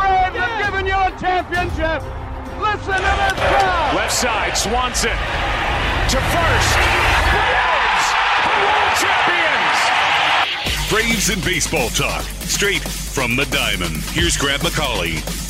Braves have given you a championship. Listen to this crowd. Left side, Swanson to first. Braves, world champions. Braves and baseball talk, straight from the diamond. Here's Grant McCauley.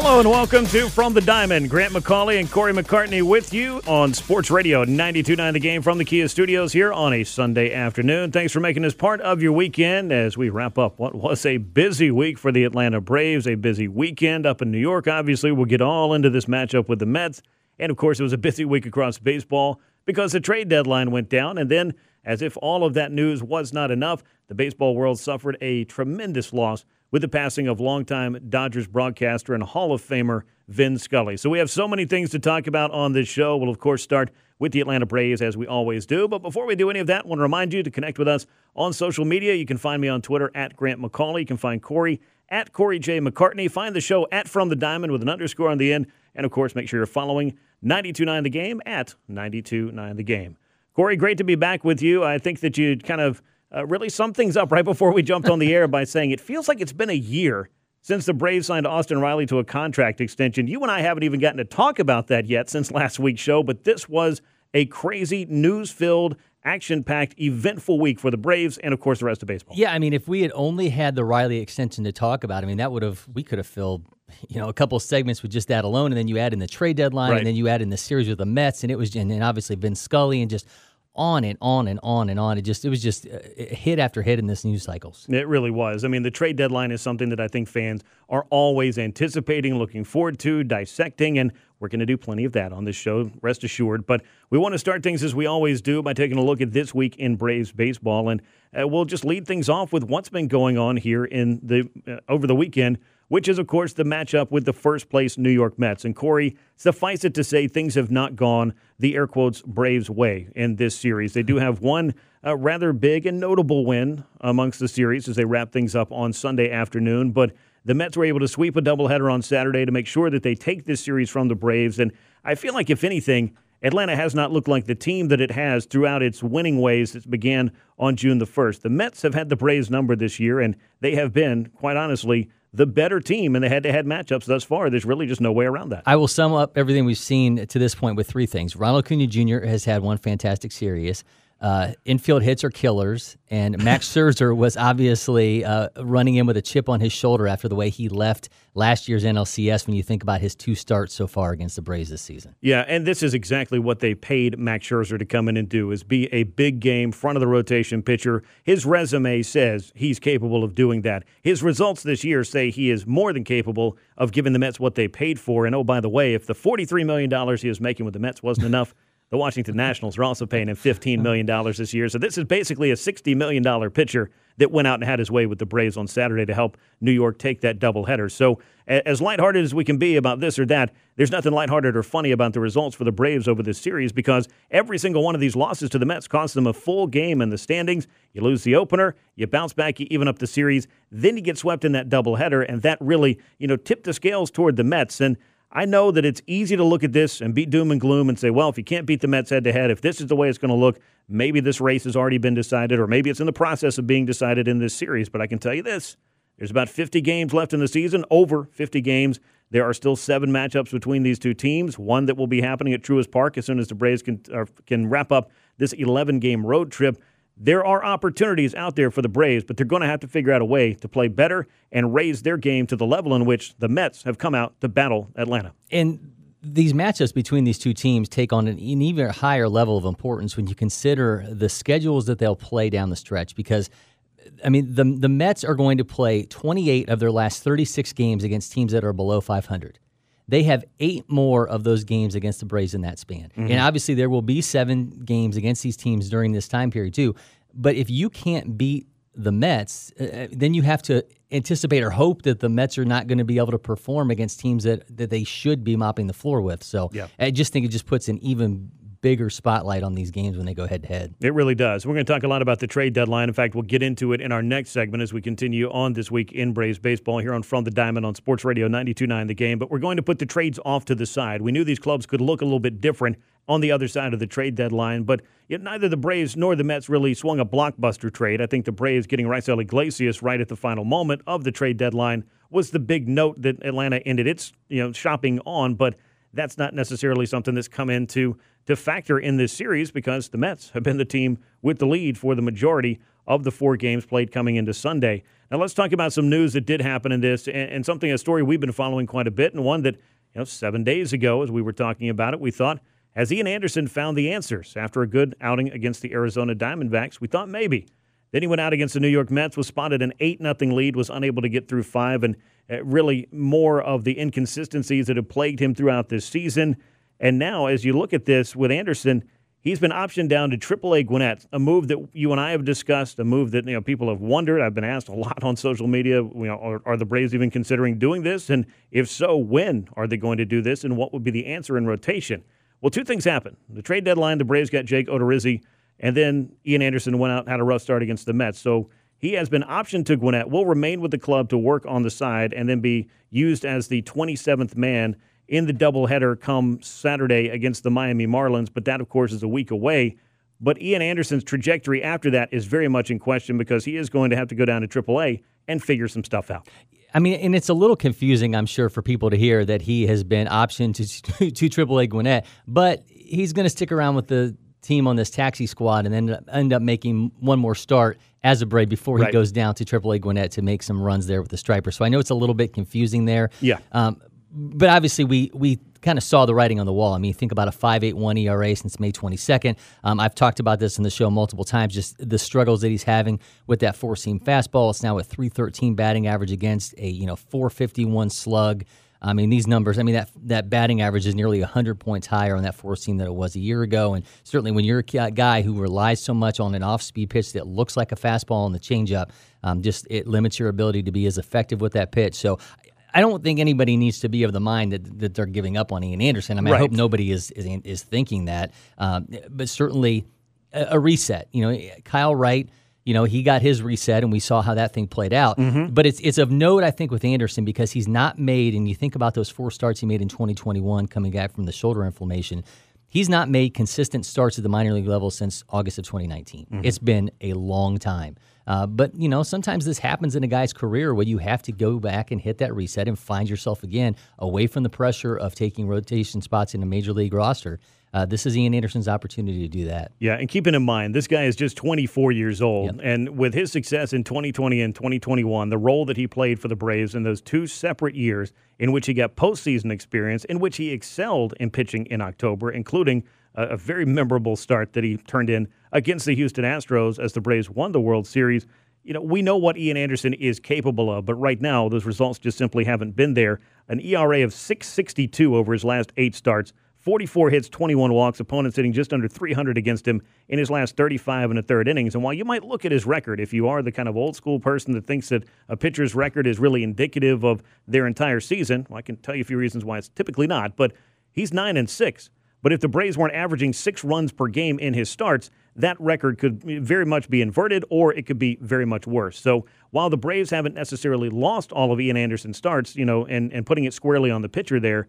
Hello and welcome to From the Diamond. Grant McCauley and Corey McCartney with you on Sports Radio 92.9 The Game from the Kia Studios here on a Sunday afternoon. Thanks for making this part of your weekend as we wrap up what was a busy week for the Atlanta Braves, a busy weekend up in New York. Obviously, we'll get all into this matchup with the Mets. And of course, it was a busy week across baseball because the trade deadline went down. And then, as if all of that news was not enough, the baseball world suffered a tremendous loss with the passing of longtime Dodgers broadcaster and Hall of Famer Vin Scully. So we have so many things to talk about on this show. We'll, of course, start with the Atlanta Braves as we always do. But before we do any of that, I want to remind you to connect with us on social media. You can find me on Twitter at Grant McCauley. You can find Corey at Corey J. McCartney. Find the show at From the Diamond with an underscore on the end. And, of course, make sure you're following 92.9 The Game at 92.9 The Game. Corey, great to be back with you. I think that you kind of – uh, really summed things up right before we jumped on the air by saying it feels like it's been a year since the Braves signed Austin Riley to a contract extension. You and I haven't even gotten to talk about that yet since last week's show, but this was a crazy, news filled, action packed, eventful week for the Braves and, of course, the rest of baseball. Yeah, I mean, if we had only had the Riley extension to talk about, I mean, that would have, we could have filled, you know, a couple segments with just that alone. And then you add in the trade deadline, Right. and then you add in the series with the Mets, and it was, and then obviously Vince Scully, and just on and on and on and on. It just, it was just uh, hit after hit in this news cycles. It really was. I mean, the trade deadline is something that I think fans are always anticipating, looking forward to, dissecting, and we're going to do plenty of that on this show, rest assured. But we want to start things as we always do by taking a look at this week in Braves baseball, and uh, we'll just lead things off with what's been going on here in the uh, over the weekend. Which is, of course, the matchup with the first place New York Mets. And Corey, suffice it to say, things have not gone the air quotes Braves way in this series. They do have one uh, rather big and notable win amongst the series as they wrap things up on Sunday afternoon. But the Mets were able to sweep a doubleheader on Saturday to make sure that they take this series from the Braves. And I feel like, if anything, Atlanta has not looked like the team that it has throughout its winning ways that began on June the 1st. The Mets have had the Braves number this year, and they have been, quite honestly, the better team in the head to head matchups thus far. There's really just no way around that. I will sum up everything we've seen to this point with three things. Ronald Acuna Jr. has had one fantastic series. Uh, infield hits are killers, and Max Scherzer was obviously uh, running in with a chip on his shoulder after the way he left last year's NLCS. When you think about his two starts so far against the Braves this season, Yeah, and this is exactly what they paid Max Scherzer to come in and do: is be a big game front of the rotation pitcher. His resume says he's capable of doing that. His results this year say he is more than capable of giving the Mets what they paid for. And oh, by the way, if the forty-three million dollars he was making with the Mets wasn't enough. The Washington Nationals are also paying him $15 million this year. So this is basically a $60 million pitcher that went out and had his way with the Braves on Saturday to help New York take that doubleheader. So as lighthearted as we can be about this or that, there's nothing lighthearted or funny about the results for the Braves over this series because every single one of these losses to the Mets cost them a full game in the standings. You lose the opener, you bounce back, you even up the series, then you get swept in that doubleheader, and that really, you know, tipped the scales toward the Mets. And I know that it's easy to look at this and be doom and gloom and say, well, if you can't beat the Mets head to head, if this is the way it's going to look, maybe this race has already been decided, or maybe it's in the process of being decided in this series. But I can tell you this there's about 50 games left in the season, over 50 games. There are still seven matchups between these two teams, one that will be happening at Truist Park as soon as the Braves can, uh, can wrap up this 11 game road trip. There are opportunities out there for the Braves, but they're going to have to figure out a way to play better and raise their game to the level in which the Mets have come out to battle Atlanta. and these matchups between these two teams take on an, even higher level of importance when you consider the schedules that they'll play down the stretch. Because, I mean, the the Mets are going to play 28 of their last 36 games against teams that are below 500. They have eight more of those games against the Braves in that span. And obviously, there will be seven games against these teams during this time period, too. But if you can't beat the Mets, uh, then you have to anticipate or hope that the Mets are not going to be able to perform against teams that, that they should be mopping the floor with. So Yeah. I just think it just puts an even bigger spotlight on these games when they go head to head. It really does. We're going to talk a lot about the trade deadline. In fact, we'll get into it in our next segment as we continue on this week in Braves baseball here on From the Diamond on Sports Radio 92.9 The Game. But we're going to put the trades off to the side. We knew these clubs could look a little bit different on the other side of the trade deadline, but yet neither the Braves nor the Mets really swung a blockbuster trade. I think the Braves getting Raisel Iglesias right at the final moment of the trade deadline was the big note that Atlanta ended its you know shopping on, but that's not necessarily something that's come into to factor in this series because the Mets have been the team with the lead for the majority of the four games played coming into Sunday. Now let's talk about some news that did happen in this and, and something a story we've been following quite a bit and one that you know 7 days ago as we were talking about it we thought has Ian Anderson found the answers after a good outing against the Arizona Diamondbacks? We thought maybe. Then he went out against the New York Mets, was spotted an 8 0 lead, was unable to get through five, and Uh, really more of the inconsistencies that have plagued him throughout this season. And now, as you look at this with Anderson, he's been optioned down to AAA Gwinnett, a move that you and I have discussed, a move that you know people have wondered. I've been asked a lot on social media. You know, are, are the Braves even considering doing this? And if so, when are they going to do this? And what would be the answer in rotation? Well, two things happened. The trade deadline, the Braves got Jake Odorizzi, and then Ian Anderson went out and had a rough start against the Mets. So he has been optioned to Gwinnett, will remain with the club to work on the side, and then be used as the 27th man in the doubleheader come Saturday against the Miami Marlins. But that, of course, is a week away. But Ian Anderson's trajectory after that is very much in question because he is going to have to go down to AAA and figure some stuff out. I mean, and it's a little confusing, I'm sure, for people to hear that he has been optioned to to AAA Gwinnett, but he's going to stick around with the team on this taxi squad and then end up making one more start as a Brave before he Right. goes down to AAA Gwinnett to make some runs there with the Striper. So I know it's a little bit confusing there. Yeah. Um, but obviously, we we kind of saw the writing on the wall. I mean, think about a 5.81 ERA since May 22nd. Um, I've talked about this in the show multiple times. Just the struggles that he's having with that four seam fastball. It's now a 313 batting average against a you know 451 slug. I mean, these numbers. I mean, that that batting average is nearly 100 points higher on that four seam than it was a year ago. And certainly, when you're a guy who relies so much on an off speed pitch that looks like a fastball on the changeup, um, just it limits your ability to be as effective with that pitch. So. I don't think anybody needs to be of the mind that, that they're giving up on Ian Anderson. I mean, I hope nobody is is, is thinking that, um, but certainly a, a reset. You know, Kyle Wright. You know, he got his reset, and we saw how that thing played out. But it's it's of note, I think, with Anderson because he's not made. And you think about those four starts he made in 2021, coming back from the shoulder inflammation. He's not made consistent starts at the minor league level since August of 2019. It's been a long time. Uh, but you know, sometimes this happens in a guy's career where you have to go back and hit that reset and find yourself again away from the pressure of taking rotation spots in a major league roster. Uh, this is Ian Anderson's opportunity to do that. Yeah, and keeping in mind, this guy is just 24 years old. And with his success in 2020 and 2021, the role that he played for the Braves in those two separate years in which he got postseason experience, in which he excelled in pitching in October, including a, a very memorable start that he turned in against the Houston Astros as the Braves won the World Series. You know, we know what Ian Anderson is capable of, but right now those results just simply haven't been there. An ERA of 662 over his last eight starts, 44 hits, 21 walks, opponents hitting just under 300 against him in his last 35 and a third innings. And while you might look at his record, if you are the kind of old school person that thinks that a pitcher's record is really indicative of their entire season, well, I can tell you a few reasons why it's typically not, but he's 9 and 6. But if the Braves weren't averaging six runs per game in his starts, that record could very much be inverted or it could be very much worse. So while the Braves haven't necessarily lost all of Ian Anderson's starts, you know, and, and putting it squarely on the pitcher there,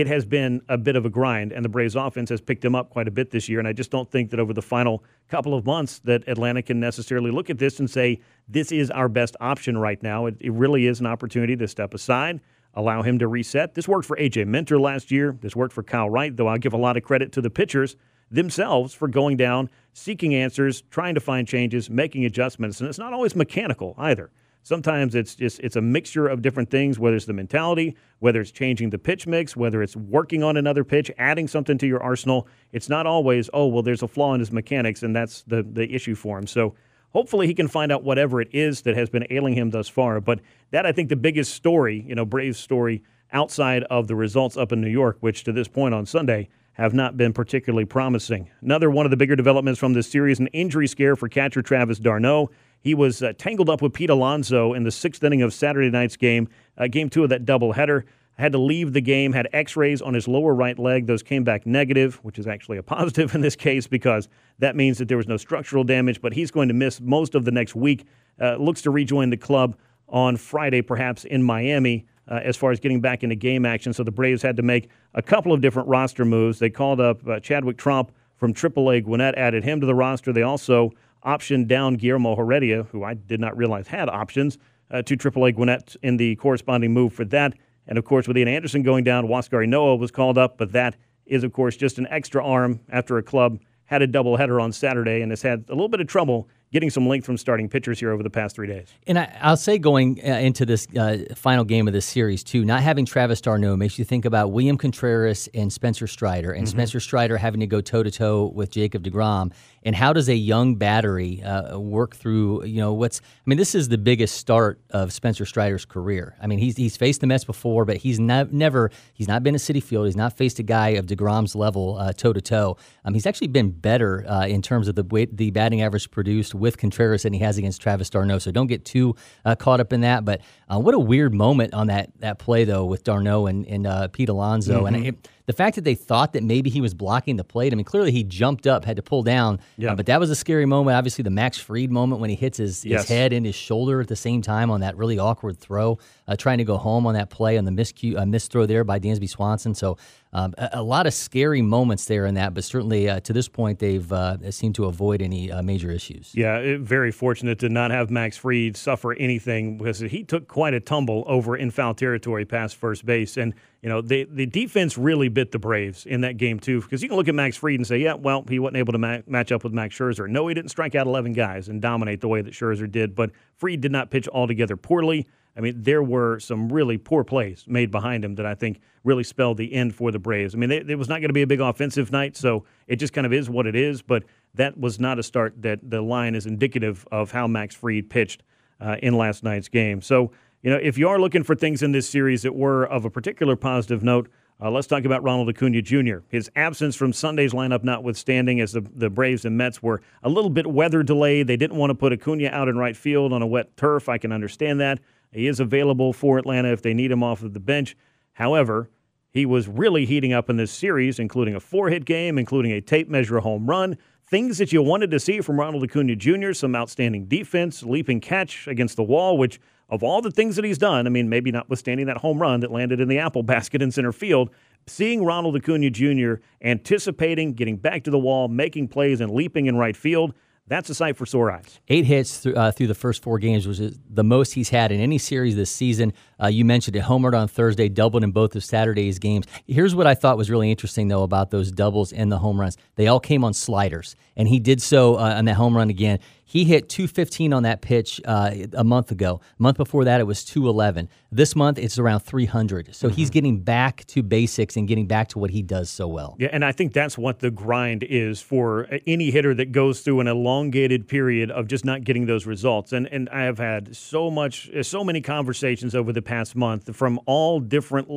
it has been a bit of a grind, and the Braves offense has picked him up quite a bit this year. And I just don't think that over the final couple of months that Atlanta can necessarily look at this and say this is our best option right now. It, it really is an opportunity to step aside, allow him to reset. This worked for AJ Minter last year. This worked for Kyle Wright, though I'll give a lot of credit to the pitchers themselves for going down, seeking answers, trying to find changes, making adjustments, and it's not always mechanical either. Sometimes it's just it's a mixture of different things, whether it's the mentality, whether it's changing the pitch mix, whether it's working on another pitch, adding something to your arsenal. It's not always, oh, well, there's a flaw in his mechanics, and that's the, the issue for him. So hopefully he can find out whatever it is that has been ailing him thus far. But that, I think, the biggest story, you know, Braves story outside of the results up in New York, which to this point on Sunday have not been particularly promising. Another one of the bigger developments from this series, an injury scare for catcher Travis d'Arnaud. He was uh, tangled up with Pete Alonso in the sixth inning of Saturday night's game, uh, game two of that doubleheader. Had to leave the game, had x rays on his lower right leg. Those came back negative, which is actually a positive in this case because that means that there was no structural damage, but he's going to miss most of the next week. Uh, looks to rejoin the club on Friday, perhaps in Miami. Uh, as far as getting back into game action. So the Braves had to make a couple of different roster moves. They called up uh, Chadwick Tromp from AAA Gwinnett, added him to the roster. They also optioned down Guillermo Heredia, who I did not realize had options, uh, to AAA Gwinnett in the corresponding move for that. And of course, with Ian Anderson going down, Huascar Ynoa was called up, but that is, of course, just an extra arm after a club had a doubleheader on Saturday and has had a little bit of trouble getting some length from starting pitchers here over the past three days. And I, will say going uh, into this uh, final game of this series too, not having Travis d'Arnaud makes you think about William Contreras and Spencer Strider, and mm-hmm. Spencer Strider having to go toe to toe with Jacob Degrom. And how does a young battery uh, work through? You know, what's I mean, this is the biggest start of Spencer Strider's career. I mean, he's he's faced the Mets before, but he's not, never he's not been a Citi Field. He's not faced a guy of Degrom's level toe to toe. He's actually been better uh, in terms of the the batting average produced with Contreras than he has against Travis d'Arnaud. So don't get too uh, caught up in that. But uh, what a weird moment on that that play though with d'Arnaud and, and uh, Pete Alonso. Mm-hmm. And it, the fact that they thought that maybe he was blocking the plate. I mean, clearly he jumped up, had to pull down. Uh, yeah. but that was a scary moment. Obviously, the Max Fried moment when he hits his, yes. his head and his shoulder at the same time on that really awkward throw, uh, trying to go home on that play on the miscue, uh, missed throw there by Dansby Swanson. So um, a, a, lot of scary moments there in that, but certainly uh, to this point, they've uh, seemed to avoid any uh, major issues. Yeah, it, very fortunate to not have Max Fried suffer anything because he took quite a tumble over in foul territory past first base. And, you know, the, the defense really bit the Braves in that game, too, because you can look at Max Fried and say, yeah, well, he wasn't able to ma- match up with Max Scherzer. No, he didn't strike out 11 guys and dominate the way that Scherzer did, but Fried did not pitch altogether poorly. I mean, there were some really poor plays made behind him that I think really spelled the end for the Braves. I mean, it was not going to be a big offensive night, so it just kind of is what it is. But that was not a start that the line is indicative of how Max Fried pitched uh, in last night's game. So, you know, if you are looking for things in this series that were of a particular positive note, uh, let's talk about Ronald Acuna Jr. His absence from Sunday's lineup notwithstanding, as the, the Braves and Mets were a little bit weather delayed. They didn't want to put Acuna out in right field on a wet turf. I can understand that. He is available for Atlanta if they need him off of the bench. However, he was really heating up in this series, including a four hit game, including a tape measure home run. Things that you wanted to see from Ronald Acuna Jr., some outstanding defense, leaping catch against the wall, which of all the things that he's done, I mean, maybe notwithstanding that home run that landed in the apple basket in center field, seeing Ronald Acuna Jr. anticipating, getting back to the wall, making plays, and leaping in right field – that's a sight for sore eyes. Eight hits uh, through the first four games, which is the most he's had in any series this season. Uh, you mentioned it, homered on Thursday, doubled in both of Saturday's games. Here's what I thought was really interesting, though, about those doubles and the home runs. They all came on sliders, and he did so uh, on that home run again. He hit 215 on that pitch uh, a month ago. A month before that, it was 211. This month, it's around 300. So mm-hmm. he's getting back to basics and getting back to what he does so well. Yeah, and I think that's what the grind is for any hitter that goes through an elongated period of just not getting those results. And and I have had so much, so many conversations over the past month from all different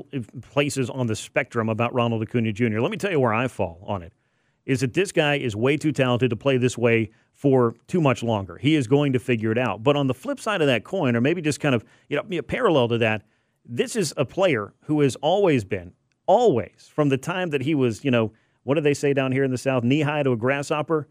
places on the spectrum about Ronald Acuna Jr. Let me tell you where I fall on it. Is that this guy is way too talented to play this way for too much longer. He is going to figure it out. But on the flip side of that coin, or maybe just kind of you know a parallel to that, this is a player who has always been, always from the time that he was, you know, what do they say down here in the South, knee high to a grasshopper.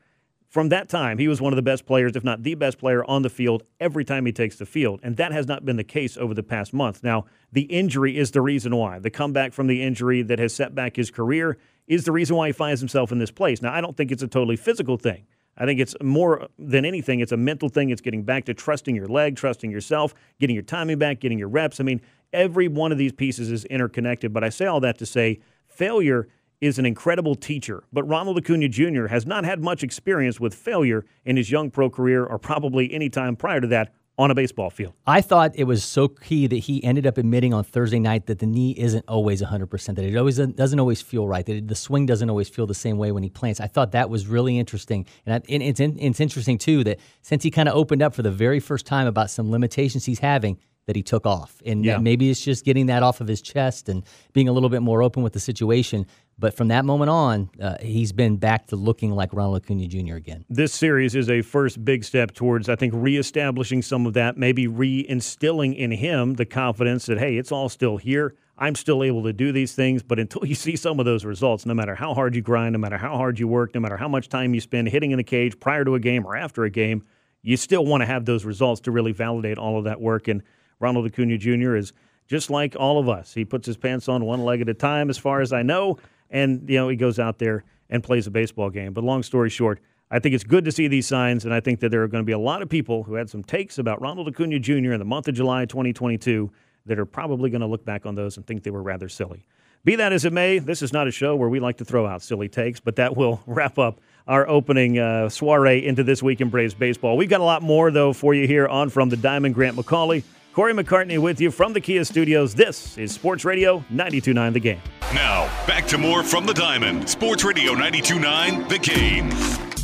From that time, he was one of the best players, if not the best player on the field every time he takes the field. And that has not been the case over the past month. Now, the injury is the reason why. The comeback from the injury that has set back his career is the reason why he finds himself in this place. Now, I don't think it's a totally physical thing. I think it's more than anything, it's a mental thing. It's getting back to trusting your leg, trusting yourself, getting your timing back, getting your reps. I mean, every one of these pieces is interconnected. But I say all that to say failure is an incredible teacher. But Ronald Acuna Jr. has not had much experience with failure in his young pro career or probably any time prior to that on a baseball field. I thought it was so key that he ended up admitting on Thursday night that the knee isn't always 100%, that it always doesn't always feel right, that the swing doesn't always feel the same way when he plants. I thought that was really interesting. And, I, and it's, it's interesting, too, that since he kind of opened up for the very first time about some limitations he's having, that he took off. And Yeah. maybe it's just getting that off of his chest and being a little bit more open with the situation. But from that moment on, uh, he's been back to looking like Ronald Acuna Jr. again. this series is a first big step towards, I think, reestablishing some of that, maybe reinstilling in him the confidence that, hey, it's all still here. I'm still able to do these things. But until you see some of those results, no matter how hard you grind, no matter how hard you work, no matter how much time you spend hitting in the cage prior to a game or after a game, you still want to have those results to really validate all of that work. And Ronald Acuna Jr. is just like all of us. He puts his pants on one leg at a time, as far as I know, and you know he goes out there and plays a baseball game. But long story short, I think it's good to see these signs, and I think that there are going to be a lot of people who had some takes about Ronald Acuna Jr. in the month of July 2022 that are probably going to look back on those and think they were rather silly. Be that as it may, this is not a show where we like to throw out silly takes, but that will wrap up our opening uh, soiree into this week in Braves baseball. We've got a lot more, though, for you here on From the Diamond. Grant McCauley, Corey McCartney with you from the Kia Studios. This is Sports Radio 92.9 The Game. Now, back to more from the Diamond. Sports Radio 92.9 The Game.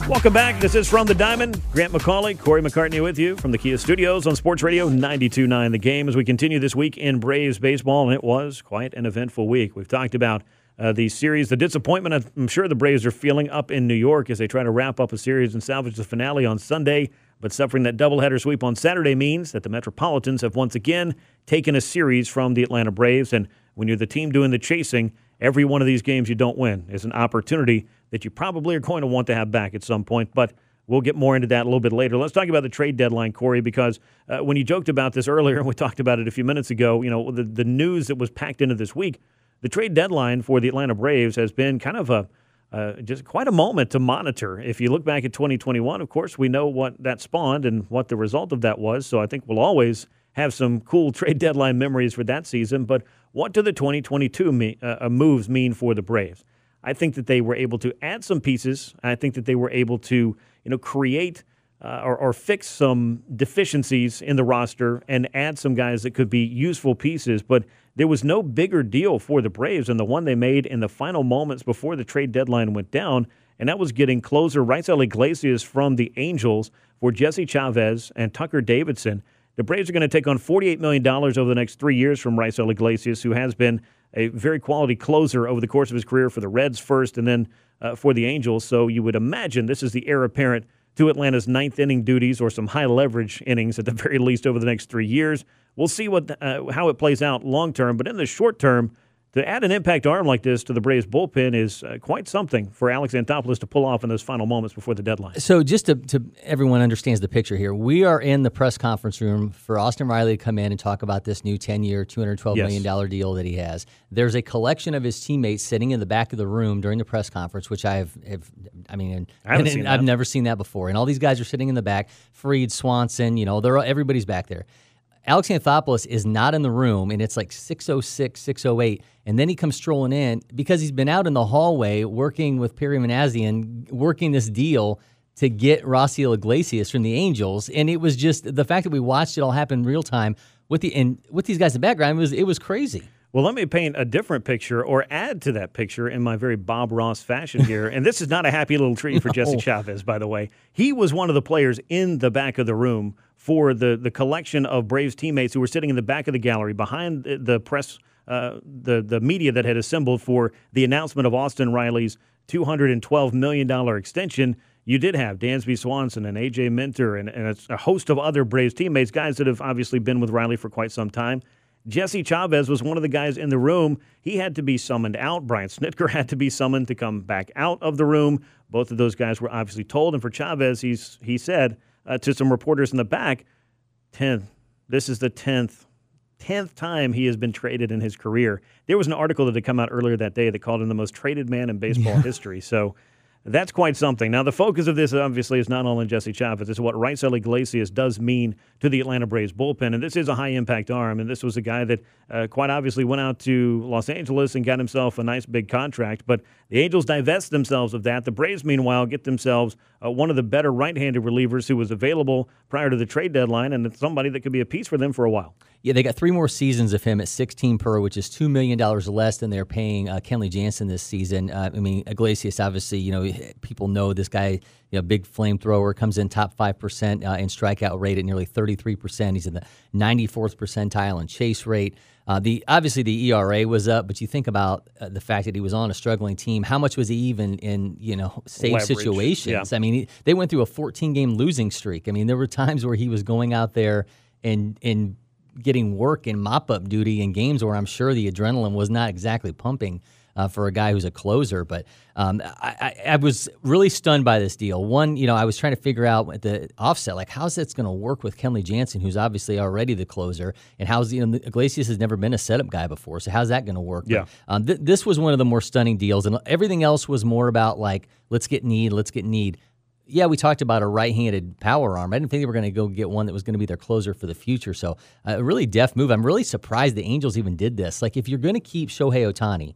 Welcome back. This is From the Diamond. Grant McCauley, Corey McCartney with you from the Kia Studios on Sports Radio 92.9 The Game as we continue this week in Braves baseball, and it was quite an eventful week. We've talked about uh, the series, the disappointment I'm sure the Braves are feeling up in New York as they try to wrap up a series and salvage the finale on Sunday. But suffering that doubleheader sweep on Saturday means that the Metropolitans have once again taken a series from the Atlanta Braves. And when you're the team doing the chasing, every one of these games you don't win is an opportunity that you probably are going to want to have back at some point. But we'll get more into that a little bit later. Let's talk about the trade deadline, Corey, because uh, when you joked about this earlier, and we talked about it a few minutes ago, you know, the, the news that was packed into this week, the trade deadline for the Atlanta Braves has been kind of a uh, just quite a moment to monitor. If you look back at 2021, of course, we know what that spawned and what the result of that was. So I think we'll always have some cool trade deadline memories for that season. But what do the 2022 me, uh, moves mean for the Braves? I think that they were able to add some pieces. I think that they were able to, you know, create uh, or, or fix some deficiencies in the roster and add some guys that could be useful pieces. But there was no bigger deal for the Braves than the one they made in the final moments before the trade deadline went down, and that was getting closer Raisel Iglesias from the Angels for Jesse Chavez and Tucker Davidson. The Braves are going to take on $48 million over the next three years from Raisel Iglesias, who has been a very quality closer over the course of his career for the Reds first and then uh, for the Angels. So you would imagine this is the heir apparent to Atlanta's ninth inning duties or some high leverage innings at the very least over the next three years. We'll see what uh, how it plays out long term, but in the short term, to add an impact arm like this to the Braves bullpen is uh, quite something for Alex Anthopoulos to pull off in those final moments before the deadline. So, just to, to everyone understands the picture here, we are in the press conference room for Austin Riley to come in and talk about this new ten-year, two hundred twelve Yes. million dollar deal that he has. There's a collection of his teammates sitting in the back of the room during the press conference, which I've, have, I mean, I haven't and- seen I've never seen that before. And all these guys are sitting in the back. Fried, Swanson, you know, they're everybody's back there. Alex Anthopoulos is not in the room, and it's like 606, 608. And then he comes strolling in because he's been out in the hallway working with Perry working this deal to get Raisel Iglesias from the Angels. And it was just the fact that we watched it all happen real time with the and with these guys in the background, it was it was crazy. Well, let me paint a different picture or add to that picture in my very Bob Ross fashion here. and this is not a happy little treat for Jesse Chavez, by the way. He was one of the players in the back of the room for the, the collection of Braves teammates who were sitting in the back of the gallery behind the, the press, uh, the, the media that had assembled for the announcement of Austin Riley's $212 million extension. You did have Dansby Swanson and AJ Minter and, and a host of other Braves teammates, guys that have obviously been with Riley for quite some time. Jesse Chavez was one of the guys in the room. He had to be summoned out. Brian Snitker had to be summoned to come back out of the room. Both of those guys were obviously told. And for Chavez, he's he said uh, to some reporters in the back, 10th, this is the 10th, 10th time he has been traded in his career. There was an article that had come out earlier that day that called him the most traded man in baseball history. So that's quite something. Now, the focus of this obviously is not all on Jesse Chavez. It's what Raisel Iglesias does mean to the Atlanta Braves bullpen. And this is a high impact arm. And this was a guy that uh, quite obviously went out to Los Angeles and got himself a nice big contract. But the Angels divest themselves of that. The Braves, meanwhile, get themselves uh, one of the better right-handed relievers who was available prior to the trade deadline, and it's somebody that could be a piece for them for a while. Yeah, they got three more seasons of him at 16 per, which is two million dollars less than they're paying uh, Kenley Jansen this season. Uh, I mean, Iglesias, obviously, you know, people know this guy, you know, big flamethrower, comes in top five percent uh, in strikeout rate at nearly 33 percent. He's in the 94th percentile in chase rate. Uh, the obviously the ERA was up, but you think about uh, the fact that he was on a struggling team. How much was he even in you know save Leverage, situations? yeah. I mean, he, they went through a 14 game losing streak. I mean, there were times where he was going out there and and getting work and mop up duty in games where I'm sure the adrenaline was not exactly pumping. Uh, for a guy who's a closer, but um, I, I, I was really stunned by this deal. One, you know, I was trying to figure out at the offset, like how's that's going to work with Kenley Jansen, who's obviously already the closer, and how's you know Iglesias has never been a setup guy before, so how's that going to work? Yeah. But, um, th- this was one of the more stunning deals, and everything else was more about like let's get need, let's get need yeah, we talked about a right-handed power arm. I didn't think they were going to go get one that was going to be their closer for the future. So a really deft move. I'm really surprised the Angels even did this. Like if you're going to keep Shohei Ohtani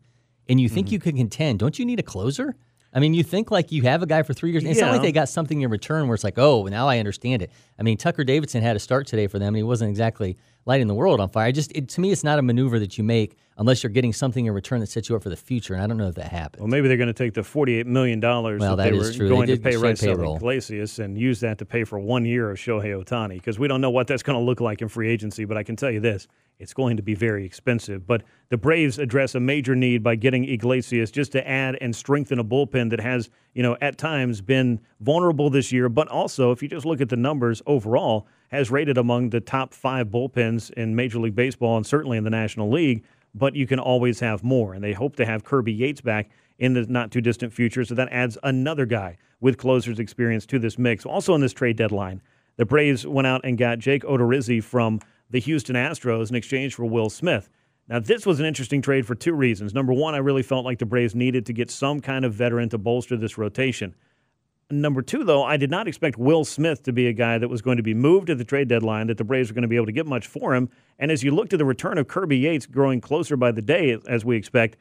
and you think Mm-hmm. you could contend, don't you need a closer? I mean, you think like you have a guy for three years. It's not like they got something in return where it's like, oh, now I understand it. I mean, Tucker Davidson had a start today for them, and he wasn't exactly lighting the world on fire. I just, it, to me, it's not a maneuver that you make unless you're getting something in return that sets you up for the future. And I don't know if that happens. Well, maybe they're going to take the $48 million Well, that that they were true. They going to pay Rice payroll. Iglesias and use that to pay for one year of Shohei Ohtani because we don't know what that's going to look like in free agency. But I can tell you this it's going to be very expensive. But the Braves address a major need by getting Iglesias just to add and strengthen a bullpen that has, you know, at times been vulnerable this year. But also, if you just look at the numbers overall, has rated among the top five bullpens in Major League Baseball and certainly in the National League but you can always have more. And they hope to have Kirby Yates back in the not too distant future. So that adds another guy with closer's experience to this mix. Also, in this trade deadline, the Braves went out and got Jake Odorizzi from the Houston Astros in exchange for Will Smith. Now, this was an interesting trade for two reasons. Number one, I really felt like the Braves needed to get some kind of veteran to bolster this rotation. Number two, though, I did not expect Will Smith to be a guy that was going to be moved at the trade deadline, that the Braves were going to be able to get much for him. And as you look to the return of Kirby Yates growing closer by the day, as we expect,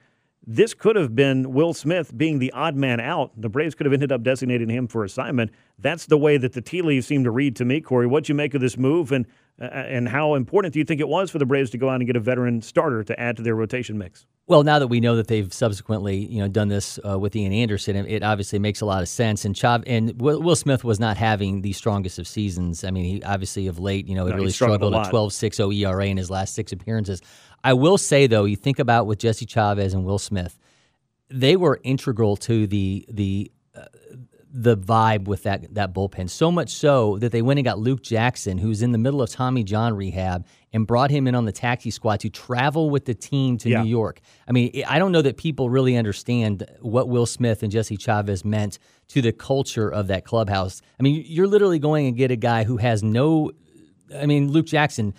this could have been Will Smith being the odd man out. The Braves could have ended up designating him for assignment. That's the way that the tea leaves seem to read to me, Corey. What do you make of this move, and and how important do you think it was for the Braves to go out and get a veteran starter to add to their rotation mix? Well, now that we know that they've subsequently, you know, done this uh, with Ian Anderson, it, it obviously makes a lot of sense. And Chav and Will, Will Smith was not having the strongest of seasons. I mean, he obviously of late, you know, No, he really struggled a struggled at 12.60 ERA in his last six appearances. I will say though, you think about with Jesse Chavez and Will Smith, they were integral to the the uh, the vibe with that that bullpen. So much so that they went and got Luke Jackson, who's in the middle of Tommy John rehab, and brought him in on the taxi squad to travel with the team to Yeah. New York. I mean, I don't know that people really understand what Will Smith and Jesse Chavez meant to the culture of that clubhouse. I mean, you're literally going and get a guy who has no I mean, Luke Jackson.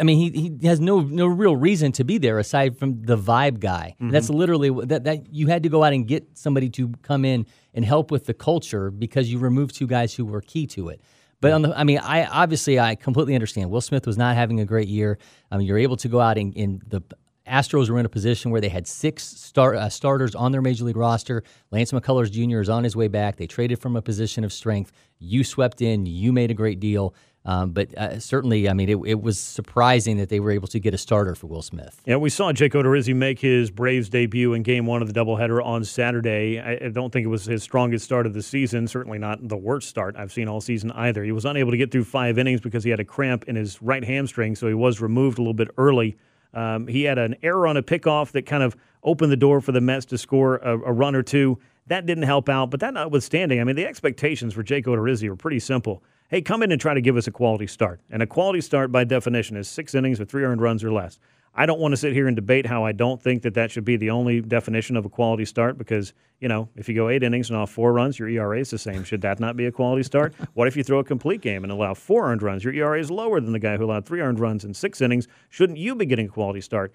I mean, he, he has no no real reason to be there aside from the vibe guy. That's literally that that you had to go out and get somebody to come in and help with the culture because you removed two guys who were key to it. But on the, I mean, I obviously I completely understand. Will Smith was not having a great year. I mean, you're able to go out and, and the Astros were in a position where they had six star, uh, starters on their major league roster. Lance McCullers Jr. is on his way back. They traded from a position of strength. You swept in. You made a great deal. Um, but uh, certainly, I mean, it, it was surprising that they were able to get a starter for Will Smith. Yeah, we saw Jake Odorizzi make his Braves debut in Game One of the doubleheader on Saturday. I, I don't think it was his strongest start of the season. Certainly not the worst start I've seen all season either. He was unable to get through five innings because he had a cramp in his right hamstring, so he was removed a little bit early. Um, he had an error on a pickoff that kind of opened the door for the Mets to score a, a run or two. That didn't help out, but that notwithstanding, I mean, the expectations for Jake Odorizzi were pretty simple. Hey, come in and try to give us a quality start. And a quality start, by definition, is six innings with three earned runs or less. I don't want to sit here and debate how I don't think that that should be the only definition of a quality start because, you know, if you go eight innings and off four runs, your ERA is the same. Should that not be a quality start? what if you throw a complete game and allow four earned runs? Your ERA is lower than the guy who allowed three earned runs in six innings. Shouldn't you be getting a quality start?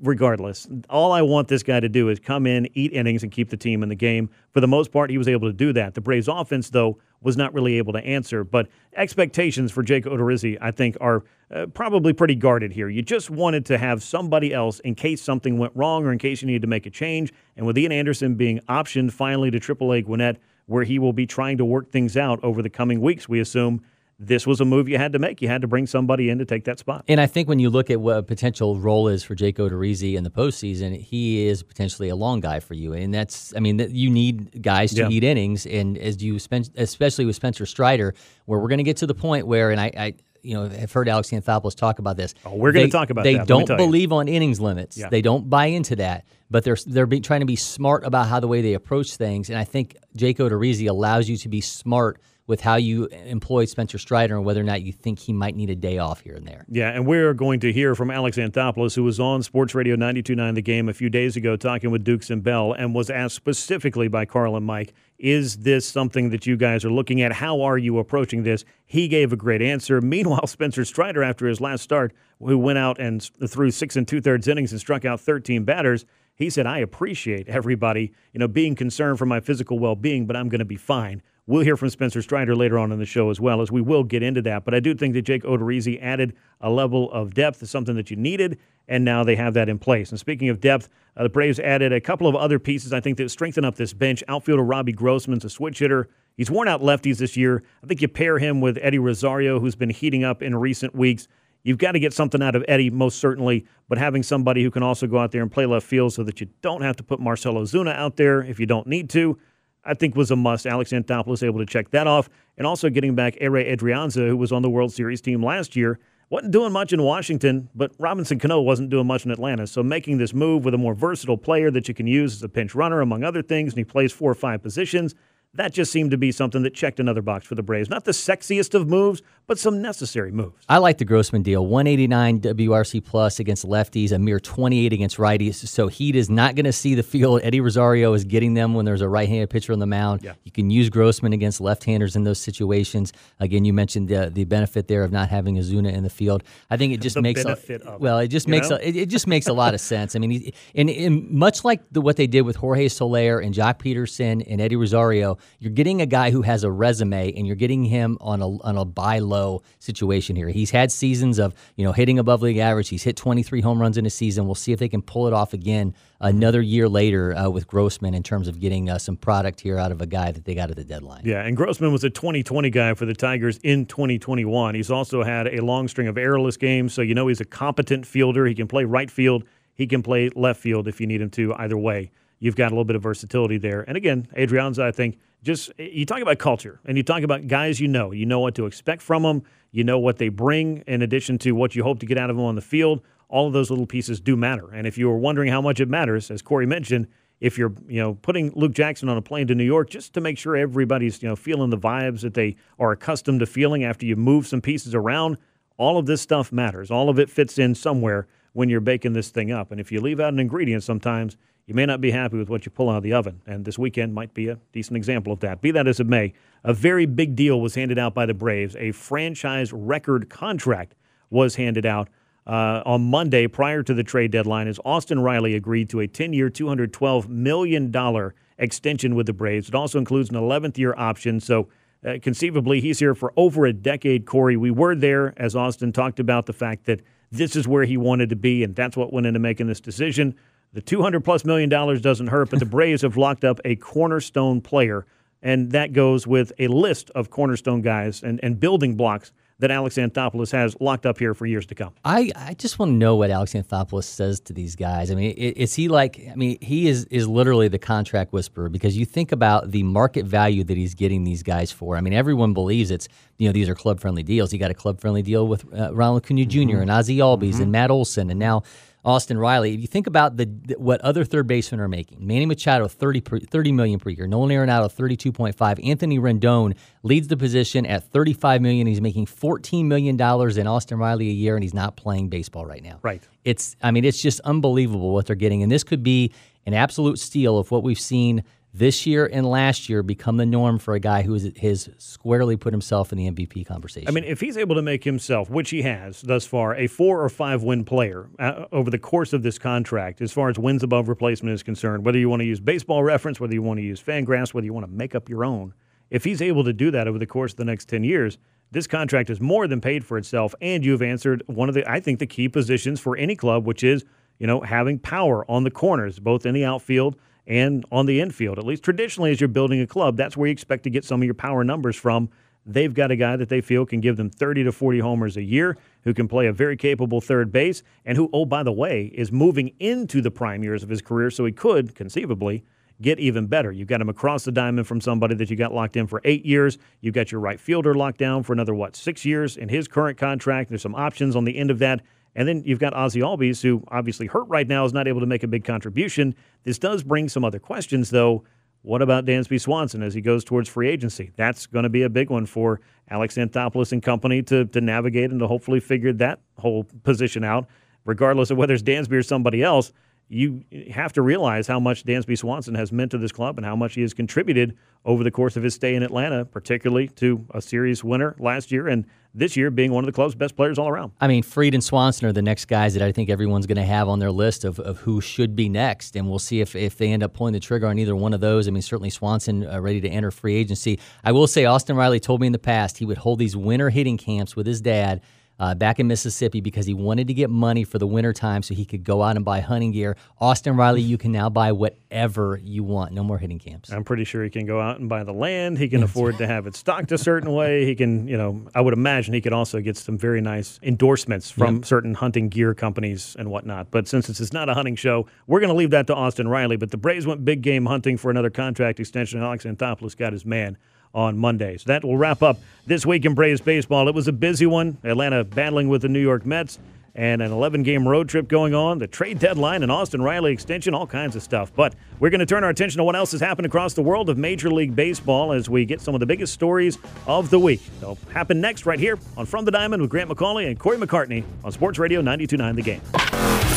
Regardless, all I want this guy to do is come in, eat innings, and keep the team in the game. For the most part, he was able to do that. The Braves' offense, though, was not really able to answer. But expectations for Jake Odorizzi, I think, are uh, probably pretty guarded here. You just wanted to have somebody else in case something went wrong or in case you needed to make a change. And with Ian Anderson being optioned finally to AAA Gwinnett, where he will be trying to work things out over the coming weeks. We assume this was a move you had to make. You had to bring somebody in to take that spot. And I think when you look at what a potential role is for Jake Odorizzi in the postseason, he is potentially a long guy for you. And that's, I mean, you need guys to yeah. eat innings. And as you spend, especially with Spencer Strider, where we're going to get to the point where, and I, I you know, I've heard Alex Anthopoulos talk about this. Oh, we're going to talk about they that. They don't believe you. on innings limits. Yeah. They don't buy into that. But they're they're be, trying to be smart about how the way they approach things. And I think Jake Odorizzi allows you to be smart with how you employ Spencer Strider and whether or not you think he might need a day off here and there. Yeah, and we're going to hear from Alex Anthopoulos, who was on Sports Radio 92.9 The Game a few days ago talking with Dukes and Bell and was asked specifically by Carl and Mike, is this something that you guys are looking at? How are you approaching this? He gave a great answer. Meanwhile, Spencer Strider, after his last start, who went out and threw six and two thirds innings and struck out 13 batters, he said, I appreciate everybody, you know, being concerned for my physical well being, but I'm going to be fine. We'll hear from Spencer Strider later on in the show as well, as we will get into that. But I do think that Jake Odorizzi added a level of depth something that you needed, and now they have that in place. And speaking of depth, uh, the Braves added a couple of other pieces I think that strengthen up this bench. Outfielder Robbie Grossman's a switch hitter. He's worn out lefties this year. I think you pair him with Eddie Rosario, who's been heating up in recent weeks. You've got to get something out of Eddie, most certainly, but having somebody who can also go out there and play left field so that you don't have to put Marcell Ozuna out there if you don't need to. I think was a must. Alex Anthopoulos able to check that off. And also getting back Ehire Adrianza, who was on the World Series team last year. Wasn't doing much in Washington, but Robinson Cano wasn't doing much in Atlanta. So making this move with a more versatile player that you can use as a pinch runner, among other things, and he plays four or five positions – that just seemed to be something that checked another box for the Braves. Not the sexiest of moves, but some necessary moves. I like the Grossman deal. 189 WRC plus against lefties, a mere 28 against righties. So Heat is not going to see the field. Eddie Rosario is getting them when there's a right-handed pitcher on the mound. Yeah. You can use Grossman against left-handers in those situations. Again, you mentioned the, the benefit there of not having Ozuna in the field. I think it just the makes a, well, it just makes a, it, just makes a lot of sense. I mean, and, and much like the, what they did with Jorge Soler and Joc Pederson and Eddie Rosario you're getting a guy who has a resume, and you're getting him on a on a buy low situation here. He's had seasons of you know hitting above league average. He's hit 23 home runs in a season. We'll see if they can pull it off again another year later uh, with Grossman in terms of getting uh, some product here out of a guy that they got at the deadline. Yeah, and Grossman was a 2020 guy for the Tigers in 2021. He's also had a long string of errorless games, so you know he's a competent fielder. He can play right field. He can play left field if you need him to. Either way, you've got a little bit of versatility there. And again, Adrianza, I think just you talk about culture and you talk about guys you know. You know what to expect from them. You know what they bring in addition to what you hope to get out of them on the field. All of those little pieces do matter. And if you were wondering how much it matters, as Corey mentioned, if you're you know putting Luke Jackson on a plane to New York just to make sure everybody's you know feeling the vibes that they are accustomed to feeling after you move some pieces around, all of this stuff matters. All of it fits in somewhere when you're baking this thing up. And if you leave out an ingredient sometimes, you may not be happy with what you pull out of the oven. And this weekend might be a decent example of that. Be that as it may, a very big deal was handed out by the Braves. A franchise record contract was handed out uh, on Monday prior to the trade deadline as Austin Riley agreed to a 10 year, $212 million extension with the Braves. It also includes an 11th year option. So uh, conceivably, he's here for over a decade, Corey. We were there as Austin talked about the fact that this is where he wanted to be, and that's what went into making this decision. The 200 plus million dollars doesn't hurt, but the Braves have locked up a cornerstone player, and that goes with a list of cornerstone guys and, and building blocks that Alex Anthopoulos has locked up here for years to come. I, I just want to know what Alex Anthopoulos says to these guys. I mean, is he like? I mean, he is is literally the contract whisperer because you think about the market value that he's getting these guys for. I mean, everyone believes it's you know these are club friendly deals. He got a club friendly deal with uh, Ronald Acuna junior mm-hmm. and Ozzie Albies mm-hmm. and Matt Olson, and now Austin Riley. If you think about the what other third basemen are making, Manny Machado 30, per, 30 million per year, Nolan Arenado 32.5, Anthony Rendon leads the position at 35 million. He's making 14 million dollars in Austin Riley a year, and he's not playing baseball right now. Right. It's I mean it's just unbelievable what they're getting, and this could be an absolute steal of what we've seen this year and last year become the norm for a guy who has squarely put himself in the MVP conversation. I mean, if he's able to make himself, which he has thus far, a four or five win player uh, over the course of this contract, as far as wins above replacement is concerned, whether you want to use baseball reference, whether you want to use Fangraphs, whether you want to make up your own, if he's able to do that over the course of the next 10 years, this contract is more than paid for itself. And you've answered one of the, I think, the key positions for any club, which is, you know, having power on the corners, both in the outfield and on the infield. At least traditionally, as you're building a club, that's where you expect to get some of your power numbers from. They've got a guy that they feel can give them 30 to 40 homers a year, who can play a very capable third base, and who, oh, by the way, is moving into the prime years of his career, so he could conceivably get even better. You've got him across the diamond from somebody that you got locked in for eight years. You've got your right fielder locked down for another, what, six years in his current contract. There's some options on the end of that. And then you've got Ozzie Albies, who obviously hurt right now, is not able to make a big contribution. This does bring some other questions, though. What about Dansby Swanson as he goes towards free agency? That's going to be a big one for Alex Anthopoulos and company to, to navigate and to hopefully figure that whole position out, regardless of whether it's Dansby or somebody else you have to realize how much Dansby Swanson has meant to this club and how much he has contributed over the course of his stay in Atlanta, particularly to a series winner last year and this year being one of the club's best players all around. I mean, Fried and Swanson are the next guys that I think everyone's going to have on their list of, of who should be next. And we'll see if, if they end up pulling the trigger on either one of those. I mean, certainly Swanson uh, ready to enter free agency. I will say, Austin Riley told me in the past he would hold these winter hitting camps with his dad uh, back in Mississippi because he wanted to get money for the winter time so he could go out and buy hunting gear. Austin Riley, you can now buy whatever you want. No more hitting camps. I'm pretty sure he can go out and buy the land. He can afford to have it stocked a certain way. He can, you know, I would imagine he could also get some very nice endorsements from yep. certain hunting gear companies and whatnot. But since this is not a hunting show, we're going to leave that to Austin Riley. But the Braves went big game hunting for another contract extension. Alex Anthopoulos got his man on Mondays. That will wrap up this week in Braves baseball. It was a busy one. Atlanta battling with the New York Mets and an 11 game road trip going on, the trade deadline, and Austin Riley extension, all kinds of stuff. But we're going to turn our attention to what else has happened across the world of Major League Baseball as we get some of the biggest stories of the week. They'll happen next right here on From the Diamond with Grant McAuley and Corey McCartney on Sports Radio 929 The Game.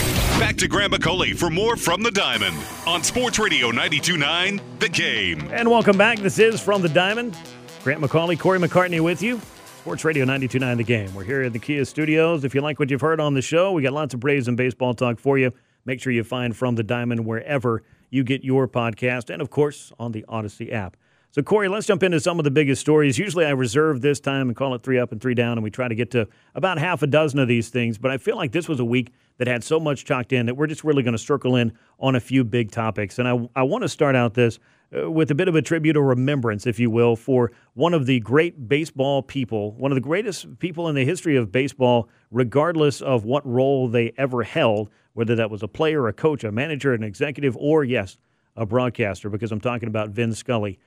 Back to Grant McAuley for more from the Diamond on Sports Radio 929 The Game. And welcome back. This is From the Diamond. Grant McAuley, Corey McCartney with you. Sports Radio 929 The Game. We're here at the Kia studios. If you like what you've heard on the show, we got lots of Braves and baseball talk for you. Make sure you find From the Diamond wherever you get your podcast and, of course, on the Audacy app. So, Corey, let's jump into some of the biggest stories. Usually I reserve this time and call it three up and three down, and we try to get to about half a dozen of these things. But I feel like this was a week that had so much chalked in that we're just really going to circle in on a few big topics. And I, I want to start out this uh, with a bit of a tribute or remembrance, if you will, for one of the great baseball people, one of the greatest people in the history of baseball, regardless of what role they ever held, whether that was a player, a coach, a manager, an executive, or, yes, a broadcaster, because I'm talking about Vin Scully.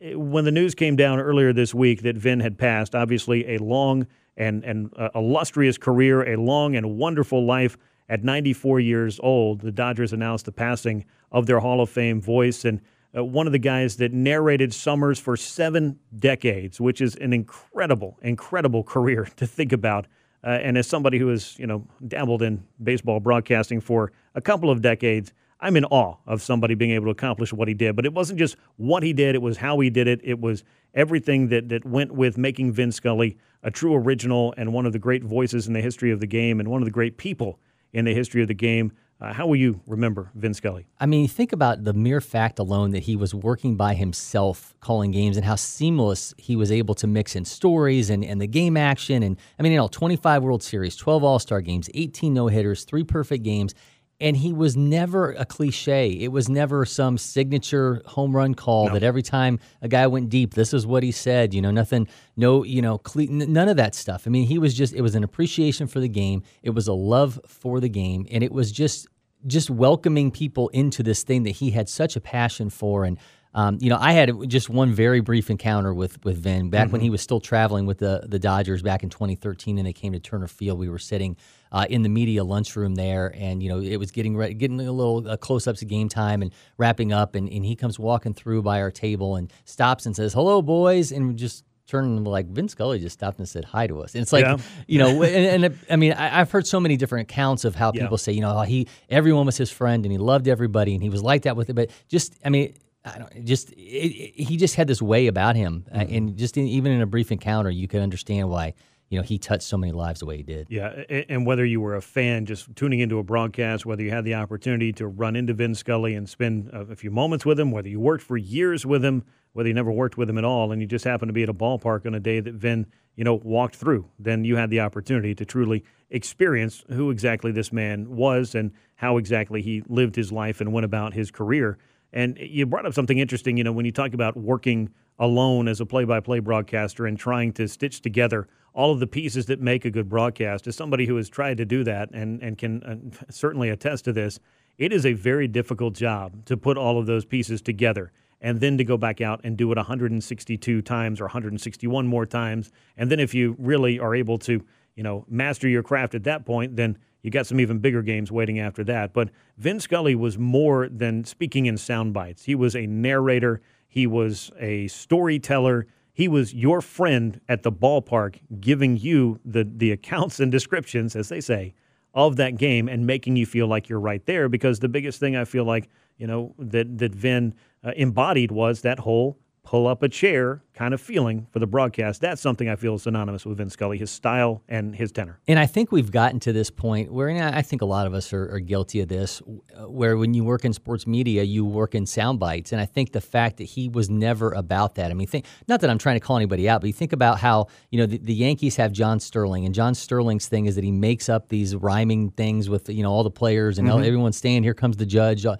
When the news came down earlier this week that Vin had passed, obviously a long and, and uh, illustrious career, a long and wonderful life. At 94 years old, the Dodgers announced the passing of their Hall of Fame voice and uh, one of the guys that narrated Summers for seven decades, which is an incredible, incredible career to think about. Uh, and as somebody who has, you know, dabbled in baseball broadcasting for a couple of decades, I'm in awe of somebody being able to accomplish what he did. But it wasn't just what he did; it was how he did it. It was everything that that went with making Vin Scully a true original and one of the great voices in the history of the game, and one of the great people in the history of the game. Uh, how will you remember Vin Scully? I mean, think about the mere fact alone that he was working by himself calling games and how seamless he was able to mix in stories and, and the game action. And I mean, you know, 25 World Series, 12 All Star games, 18 no hitters, three perfect games and he was never a cliche. It was never some signature home run call no. that every time a guy went deep, this is what he said. You know, nothing, no, you know, none of that stuff. I mean, he was just, it was an appreciation for the game. It was a love for the game. And it was just, just welcoming people into this thing that he had such a passion for. And, um, you know, I had just one very brief encounter with with Vin back mm-hmm. when he was still traveling with the the Dodgers back in 2013, and they came to Turner Field. We were sitting uh, in the media lunchroom there, and you know it was getting re- getting a little uh, close ups of game time and wrapping up, and, and he comes walking through by our table and stops and says, "Hello, boys," and just turned like Vin Scully just stopped and said hi to us. And it's like, yeah. you know, and, and, I mean, I, have heard so many different accounts of how people yeah. say, you know, he everyone was his friend and he loved everybody and he was like that with it. But just, I mean. I don't just it, it, he just had this way about him, uh, mm-hmm. uh, and just in, even in a brief encounter, you could understand why you know, he touched so many lives the way he did. Yeah, and whether you were a fan just tuning into a broadcast, whether you had the opportunity to run into Vin Scully and spend a few moments with him, whether you worked for years with him, whether you never worked with him at all, and you just happened to be at a ballpark on a day that Vin, you know, walked through, then you had the opportunity to truly experience who exactly this man was and how exactly he lived his life and went about his career. And you brought up something interesting, you know, when you talk about working alone as a play by play broadcaster and trying to stitch together all of the pieces that make a good broadcast. As somebody who has tried to do that and, and can uh, certainly attest to this, it is a very difficult job to put all of those pieces together and then to go back out and do it 162 times or 161 more times. And then if you really are able to, you know, master your craft at that point, then you got some even bigger games waiting after that. But Vin Scully was more than speaking in sound bites. He was a narrator, he was a storyteller. He was your friend at the ballpark, giving you the, the accounts and descriptions, as they say, of that game and making you feel like you're right there. Because the biggest thing I feel like, you know, that, that Vin uh, embodied was that whole pull up a chair kind of feeling for the broadcast. That's something I feel is synonymous with Vin Scully, his style and his tenor. And I think we've gotten to this point where I think a lot of us are, are, guilty of this, where when you work in sports media, you work in sound bites. And I think the fact that he was never about that. I mean, think not that I'm trying to call anybody out, but you think about how you know the, the Yankees have John Sterling, and John Sterling's thing is that he makes up these rhyming things with you know all the players and mm-hmm. everyone's staying. Here comes the judge. Uh,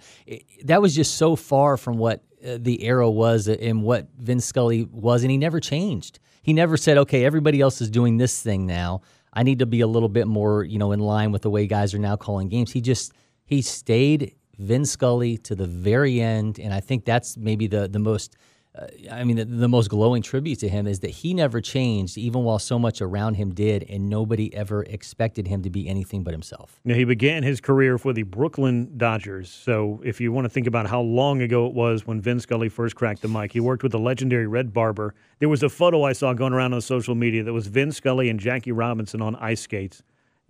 that was just so far from what uh, the era was and what Vin Scully was, and he never changed. He never said, "Okay, everybody else is doing this thing now. I need to be a little bit more, you know, in line with the way guys are now calling games." He just he stayed Vin Scully to the very end, and I think that's maybe the the most uh, I mean, the, the, most glowing tribute to him is that he never changed, even while so much around him did, and nobody ever expected him to be anything but himself. Now, he began his career for the Brooklyn Dodgers. So, if you want to think about how long ago it was when Vin Scully first cracked the mic, he worked with the legendary Red Barber. There was a photo I saw going around on social media that was Vin Scully and Jackie Robinson on ice skates.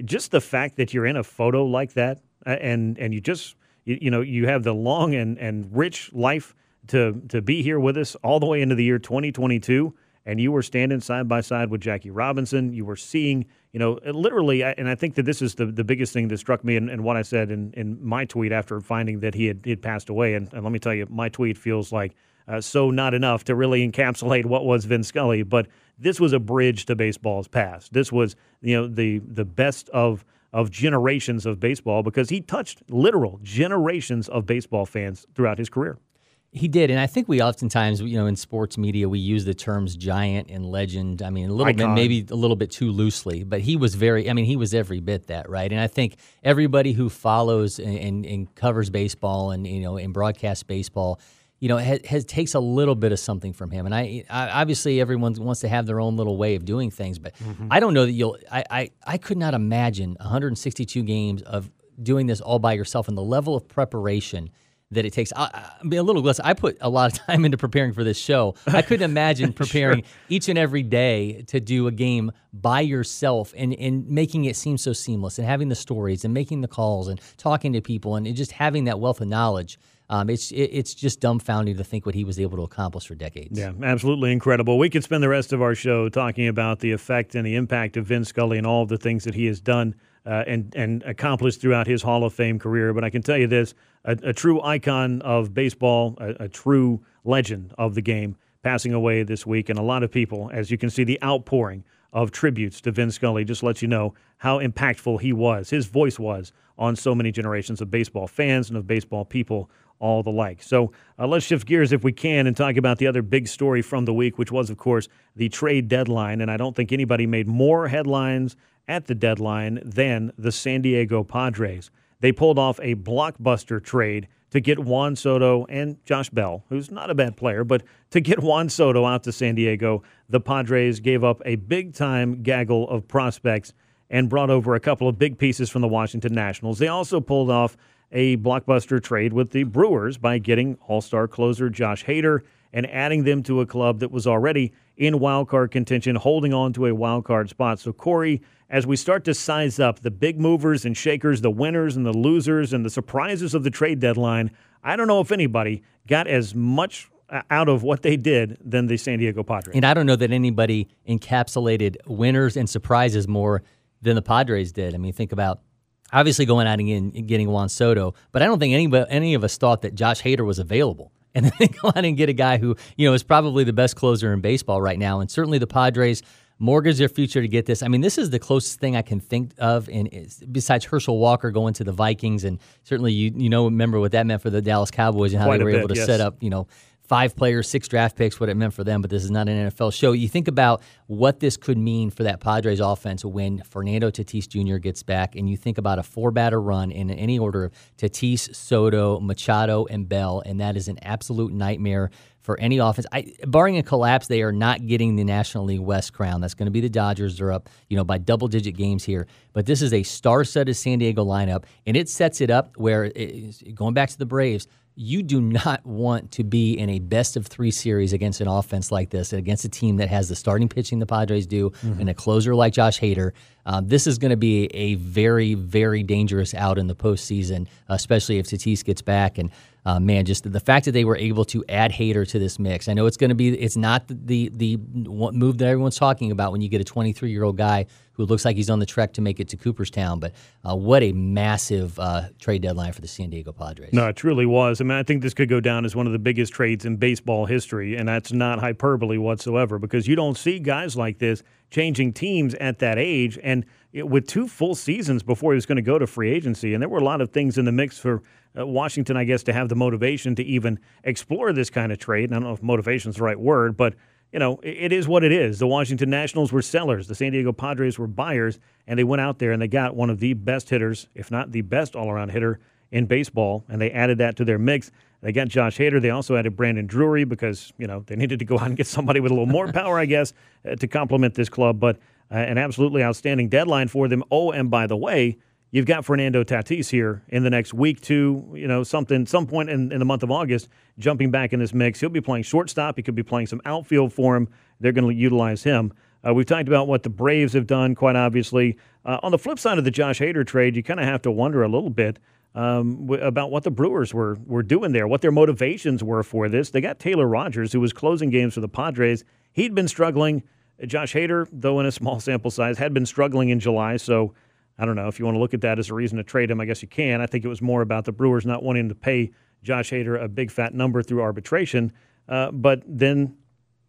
Just the fact that you're in a photo like that, and and you just you, you know you have the long and and rich life to to be here with us all the way into the year 2022 and you were standing side by side with Jackie Robinson. You were seeing, you know, literally, and I think that this is the, the biggest thing that struck me and, what I said in, in my tweet after finding that he had, he had passed away. And, and let me tell you, my tweet feels like uh, so not enough to really encapsulate what was Vin Scully, but this was a bridge to baseball's past. This was, you know, the the best of of generations of baseball because he touched literal generations of baseball fans throughout his career. He did, and I think we oftentimes, you know, in sports media, we use the terms giant and legend. I mean, a little Icon. bit, maybe a little bit too loosely, but he was very. I mean, he was every bit that, right? And I think everybody who follows and, and, and covers baseball and you know and broadcasts baseball, you know, has, has, takes a little bit of something from him. And I, I, obviously everyone wants to have their own little way of doing things, but mm-hmm. I don't know that you'll. I, I I could not imagine 162 games of doing this all by yourself and the level of preparation that it takes. I mean, a little less. I put a lot of time into preparing for this show. I couldn't imagine preparing sure. each and every day to do a game by yourself and, and making it seem so seamless and having the stories and making the calls and talking to people and just having that wealth of knowledge. Um, it's it, it's just dumbfounding to think what he was able to accomplish for decades. Yeah, absolutely incredible. We could spend the rest of our show talking about the effect and the impact of Vin Scully and all of the things that he has done uh, and and accomplished throughout his Hall of Fame career. But I can tell you this: a, a true icon of baseball, a, a, true legend of the game, passing away this week, and a lot of people, as you can see, the outpouring of tributes to Vin Scully just lets you know how impactful he was, his voice was on so many generations of baseball fans and of baseball people all the like. So uh, let's shift gears if we can and talk about the other big story from the week, which was, of course, the trade deadline. And I don't think anybody made more headlines at the deadline than the San Diego Padres. They pulled off a blockbuster trade to get Juan Soto and Josh Bell, who's not a bad player, but to get Juan Soto out to San Diego, the Padres gave up a big time gaggle of prospects and brought over a couple of big pieces from the Washington Nationals. They also pulled off a blockbuster trade with the Brewers by getting All Star closer Josh Hader and adding them to a club that was already in wild card contention, holding on to a wild card spot. So, Corey, as we start to size up the big movers and shakers, the winners and the losers, and the surprises of the trade deadline, I don't know if anybody got as much uh, out of what they did than the San Diego Padres. And I don't know that anybody encapsulated winners and surprises more than the Padres did. I mean, think about obviously going out and getting Juan Soto, but I don't think any, any of us thought that Josh Hader was available and then go out and get a guy who you know is probably the best closer in baseball right now. And certainly the Padres mortgage their future to get this. I mean, this is the closest thing I can think of, in besides Herschel Walker going to the Vikings, and certainly you you know remember what that meant for the Dallas Cowboys and how Quite they were bit, able to yes. set up you know five players, six draft picks, what it meant for them. But this is not an NFL show. You think about what this could mean for that Padres offense when Fernando Tatis Jr. gets back, and you think about a four batter run in any order of Tatis, Soto, Machado, and Bell, and that is an absolute nightmare for any offense. I, barring a collapse, they are not getting the National League West crown. That's going to be the Dodgers. They're up, you know, by double digit games here. But this is a star-studded San Diego lineup, and it sets it up where, it, going back to the Braves, you do not want to be in a best of three series against an offense like this, against a team that has the starting pitching the Padres do and a closer like Josh Hader. Um, this is going to be a very, very dangerous out in the postseason, especially if Tatis gets back. And uh, man, just the fact that they were able to add Hader to this mix. I know it's going to be, it's not the the move that everyone's talking about when you get a 23 year old guy who looks like he's on the trek to make it to Cooperstown. But uh, what a massive uh, trade deadline for the San Diego Padres. No, it truly was. I mean, I think this could go down as one of the biggest trades in baseball history, and that's not hyperbole whatsoever because you don't see guys like this changing teams at that age and it, with two full seasons before he was going to go to free agency. And there were a lot of things in the mix for uh, Washington, I guess, to have the motivation to even explore this kind of trade. And I don't know if motivation is the right word, but you know, it is what it is. The Washington Nationals were sellers. The San Diego Padres were buyers, and they went out there and they got one of the best hitters, if not the best all around hitter in baseball, and they added that to their mix. They got Josh Hader. They also added Brandon Drury because, you know, they needed to go out and get somebody with a little more power, I guess, uh, to complement this club. But uh, an absolutely outstanding deadline for them. Oh, and by the way, you've got Fernando Tatis here in the next week, two, you know, something, some point in, in the month of August, jumping back in this mix. He'll be playing shortstop. He could be playing some outfield for him. They're going to utilize him. Uh, we've talked about what the Braves have done, quite obviously. Uh, on the flip side of the Josh Hader trade, you kind of have to wonder a little bit um, w- about what the Brewers were were doing there, what their motivations were for this. They got Taylor Rogers, who was closing games for the Padres. He'd been struggling. Josh Hader, though in a small sample size, had been struggling in July. So I don't know if you want to look at that as a reason to trade him. I guess you can. I think it was more about the Brewers not wanting to pay Josh Hader a big fat number through arbitration. Uh, but then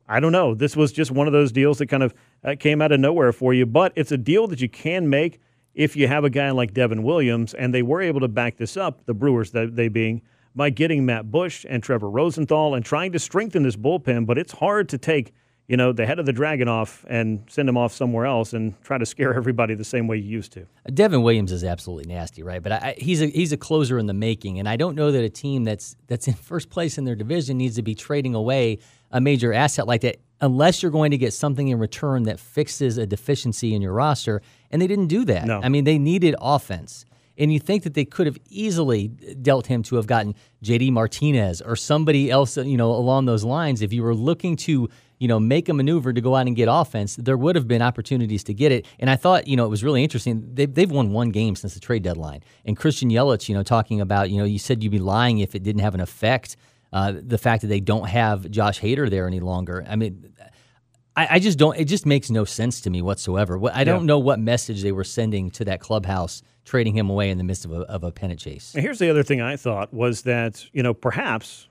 I don't know. This was just one of those deals that kind of uh, came out of nowhere for you. But it's a deal that you can make if you have a guy like Devin Williams, and they were able to back this up, the Brewers, they, they being, by getting Matt Bush and Trevor Rosenthal and trying to strengthen this bullpen. But it's hard to take, you know, the head of the dragon off and send him off somewhere else and try to scare everybody the same way you used to. Devin Williams is absolutely nasty, right? But I, I, he's a he's a closer in the making, and I don't know that a team that's that's in first place in their division needs to be trading away a major asset like that unless you're going to get something in return that fixes a deficiency in your roster. And they didn't do that. No. I mean, they needed offense. And you think that they could have easily dealt him to have gotten JD Martinez or somebody else, you know, along those lines. If you were looking to, you know, make a maneuver to go out and get offense, there would have been opportunities to get it. And I thought, you know, it was really interesting. They've, they've won one game since the trade deadline. And Christian Yelich, you know, talking about, you know, you said you'd be lying if it didn't have an effect. Uh, the fact that they don't have Josh Hader there any longer. I mean, I, I, just don't. It just makes no sense to me whatsoever. I don't yeah. know what message they were sending to that clubhouse, trading him away in the midst of a, of a pennant chase. And here's the other thing I thought was that you know perhaps